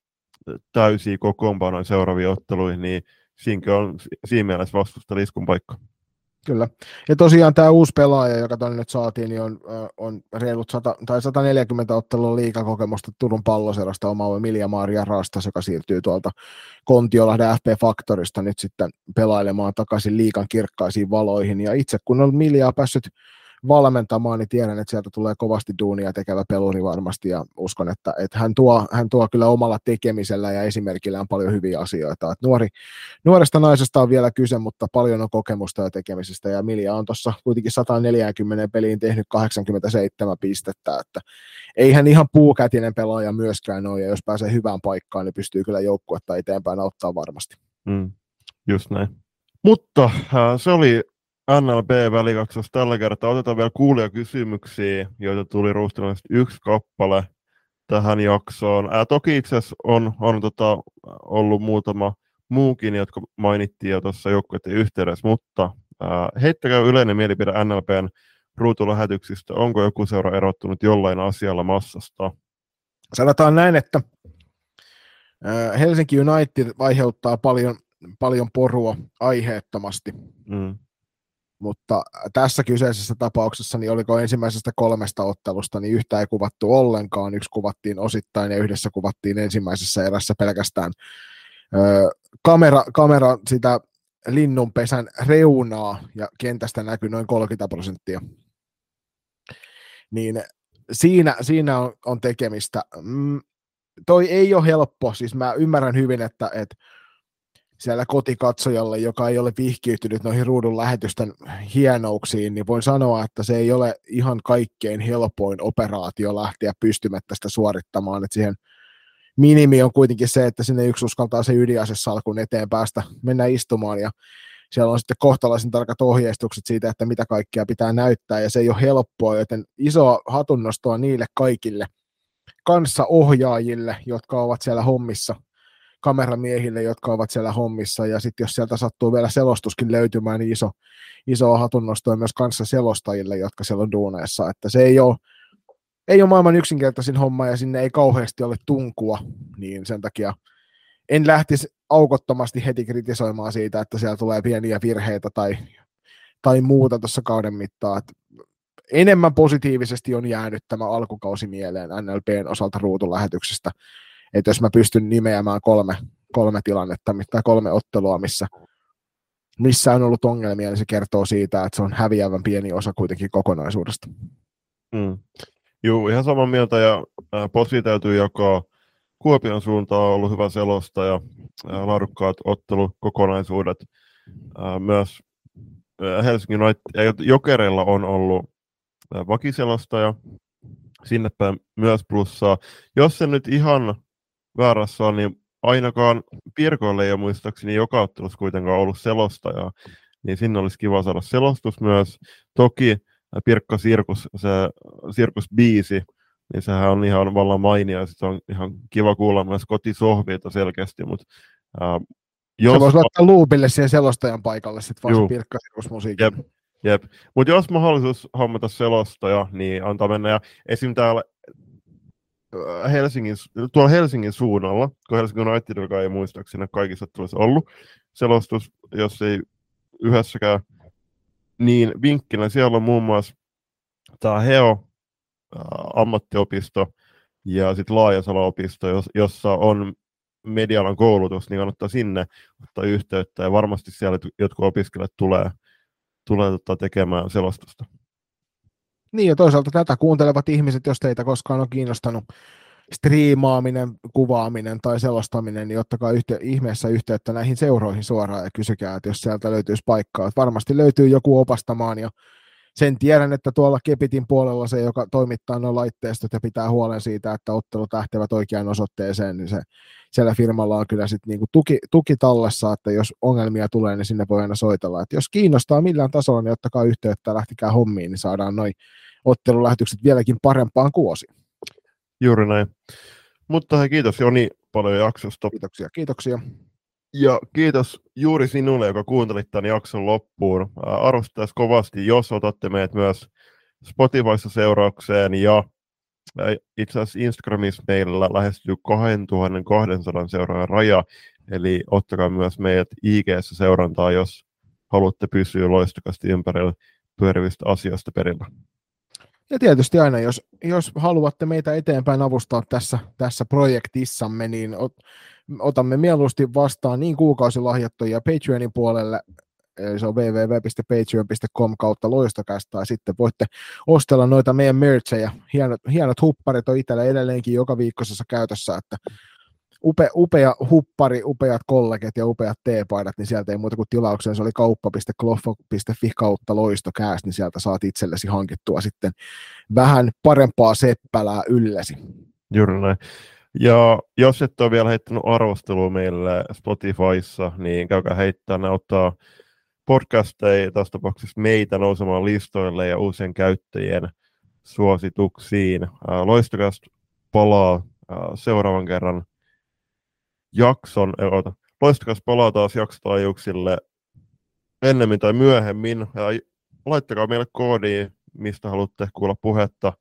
täysiä kokoonpanoja seuraaviin otteluihin, niin siinäkin on siinä mielessä vastusta liskun paikka. Kyllä. Ja tosiaan tämä uusi pelaaja, joka tänne nyt saatiin, niin on, on reilut 100, tai 140 ottelua liikakokemusta Turun palloseurasta omaa Milja Maria Rastas, joka siirtyy tuolta Kontiolahden FP Faktorista nyt sitten pelailemaan takaisin liikan kirkkaisiin valoihin. Ja itse kun on Miljaa päässyt valmentamaan, niin tiedän, että sieltä tulee kovasti duunia tekevä peluri varmasti ja uskon, että, että hän, tuo, hän tuo kyllä omalla tekemisellä ja esimerkillään paljon hyviä asioita. Että nuori, nuoresta naisesta on vielä kyse, mutta paljon on kokemusta ja tekemisestä ja Milja on tuossa kuitenkin 140 peliin tehnyt 87 pistettä, että ei hän ihan puukätinen pelaaja myöskään ole ja jos pääsee hyvään paikkaan, niin pystyy kyllä joukkuetta eteenpäin auttaa varmasti. Mm, just näin. Mutta äh, se oli NLB-välikaksossa tällä kertaa. Otetaan vielä kuulia kysymyksiä, joita tuli ruustilaisesti yksi kappale tähän jaksoon. Ää, toki itse asiassa on, on tota, ollut muutama muukin, jotka mainittiin jo tuossa joukkueiden yhteydessä, mutta ää, heittäkää yleinen mielipide NLPn ruutulähetyksistä. Onko joku seura erottunut jollain asialla massasta? Sanotaan näin, että Helsinki United aiheuttaa paljon, paljon porua aiheettomasti. Mm mutta tässä kyseisessä tapauksessa, niin oliko ensimmäisestä kolmesta ottelusta, niin yhtä ei kuvattu ollenkaan, yksi kuvattiin osittain ja yhdessä kuvattiin ensimmäisessä erässä pelkästään öö, kamera, kamera sitä linnunpesän reunaa ja kentästä näkyy noin 30 prosenttia. Niin siinä, siinä on, on tekemistä. Mm, toi ei ole helppo, siis mä ymmärrän hyvin, että, että siellä kotikatsojalle, joka ei ole vihkiytynyt noihin ruudun lähetysten hienouksiin, niin voin sanoa, että se ei ole ihan kaikkein helpoin operaatio lähteä pystymättä sitä suorittamaan, että siihen minimi on kuitenkin se, että sinne yksi uskaltaa se ydinasesalkun eteen päästä, mennä istumaan ja siellä on sitten kohtalaisen tarkat ohjeistukset siitä, että mitä kaikkea pitää näyttää ja se ei ole helppoa, joten iso hatunnostoa niille kaikille kanssa ohjaajille, jotka ovat siellä hommissa – kameramiehille, jotka ovat siellä hommissa, ja sitten jos sieltä sattuu vielä selostuskin löytymään, niin iso, iso hatunnosto myös kanssa selostajille, jotka siellä on duuneessa, että se ei ole, ei ole maailman yksinkertaisin homma, ja sinne ei kauheasti ole tunkua, niin sen takia en lähtisi aukottomasti heti kritisoimaan siitä, että siellä tulee pieniä virheitä tai, tai muuta tuossa kauden mittaan. enemmän positiivisesti on jäänyt tämä alkukausi mieleen NLPn osalta ruutulähetyksestä. Että jos mä pystyn nimeämään kolme, kolme tilannetta tai kolme ottelua, missä, missä on ollut ongelmia, niin se kertoo siitä, että se on häviävän pieni osa kuitenkin kokonaisuudesta. Mm. Joo, ihan samaa mieltä ja äh, posi täytyy jakaa Kuopion suuntaan on ollut hyvä selosta ja laadukkaat ottelukokonaisuudet. Myös Helsingin United, Jokerilla on ollut vakiselostaja, sinne päin myös plussaa. Jos se nyt ihan väärässä on, niin ainakaan Pirkoille ei ole muistaakseni joka ottelussa kuitenkaan ollut selostajaa, niin sinne olisi kiva saada selostus myös. Toki Pirkka Sirkus, se Sirkus biisi, niin sehän on ihan vallan mainio, ja se on ihan kiva kuulla myös kotisohvilta selkeästi, mutta äh, jos... Se voisi laittaa loopille siihen selostajan paikalle sitten vaan se Jep, jep. Mutta jos mahdollisuus hommata selostaja, niin antaa mennä. Ja esim. täällä Helsingin, tuolla Helsingin suunnalla, kun Helsingin United, joka ei muistaakseni kaikissa tulisi ollut selostus, jos ei yhdessäkään, niin vinkkinä siellä on muun muassa tämä Heo, ammattiopisto ja sitten Laajasalo-opisto, jossa on medialan koulutus, niin kannattaa sinne ottaa yhteyttä ja varmasti siellä jotkut opiskelijat tulee, tulee tota, tekemään selostusta. Niin ja toisaalta tätä kuuntelevat ihmiset, jos teitä koskaan on kiinnostanut striimaaminen, kuvaaminen tai selostaminen, niin ottakaa yhte, ihmeessä yhteyttä näihin seuroihin suoraan ja kysykää, että jos sieltä löytyisi paikkaa. Että varmasti löytyy joku opastamaan ja sen tiedän, että tuolla Kepitin puolella se, joka toimittaa nuo laitteistot ja pitää huolen siitä, että ottelut lähtevät oikeaan osoitteeseen, niin se, siellä firmalla on kyllä sitten niinku tuki, tuki tallessa, että jos ongelmia tulee, niin sinne voi aina soitella. Et jos kiinnostaa millään tasolla, niin ottakaa yhteyttä ja lähtikää hommiin, niin saadaan noin ottelulähetykset vieläkin parempaan kuosi. Juuri näin. Mutta hei, kiitos Joni paljon jaksosta. Kiitoksia, kiitoksia. Ja kiitos juuri sinulle, joka kuuntelit tämän jakson loppuun. Arvostaisi kovasti, jos otatte meidät myös Spotifyssa seuraukseen ja itse asiassa Instagramissa meillä lähestyy 2200 seuraajan raja, eli ottakaa myös meidät ig seurantaa, jos haluatte pysyä loistakasti ympärillä pyörivistä asioista perillä. Ja tietysti aina, jos, jos haluatte meitä eteenpäin avustaa tässä, tässä projektissamme, niin ot, otamme mieluusti vastaan niin kuukausilahjattuja Patreonin puolelle, eli se on www.patreon.com kautta loistokästä, tai sitten voitte ostella noita meidän merchejä. Hienot, hienot hupparit on itsellä edelleenkin joka viikkoisessa käytössä, että upe, upea huppari, upeat kolleget ja upeat teepaidat, niin sieltä ei muuta kuin tilaukseen. Se oli kauppa.kloffo.fi kautta loistokääst, niin sieltä saat itsellesi hankittua sitten vähän parempaa seppälää yllesi. Juuri näin. Ja jos et ole vielä heittänyt arvostelua meille Spotifyssa, niin käykää heittää, ne ottaa podcasteja, tässä tapauksessa meitä nousemaan listoille ja uusien käyttäjien suosituksiin. Loistokast palaa seuraavan kerran jakson, ota, loistokas palaa taas jaksotaajuuksille ennemmin tai myöhemmin. Ja laittakaa meille koodi, mistä haluatte kuulla puhetta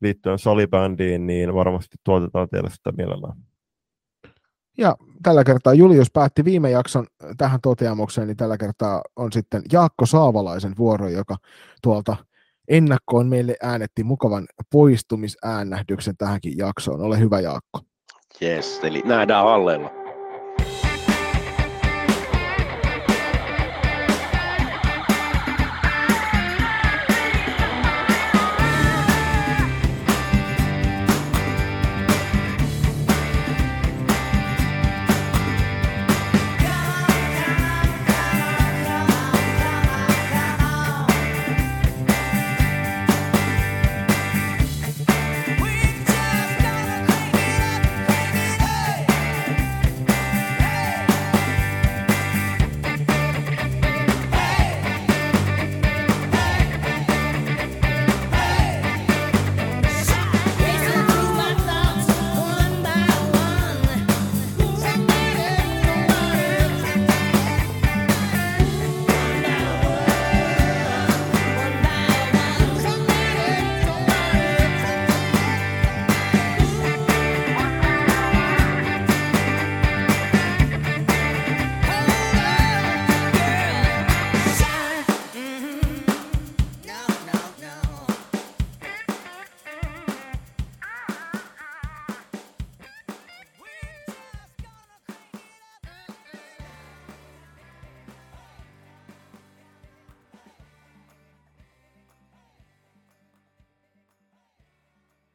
liittyen salibändiin, niin varmasti tuotetaan teille sitä mielellään. Ja tällä kertaa Julius päätti viime jakson tähän toteamukseen, niin tällä kertaa on sitten Jaakko Saavalaisen vuoro, joka tuolta ennakkoon meille äänetti mukavan poistumisäännähdyksen tähänkin jaksoon. Ole hyvä Jaakko. Yes, eli nähdään Hallella.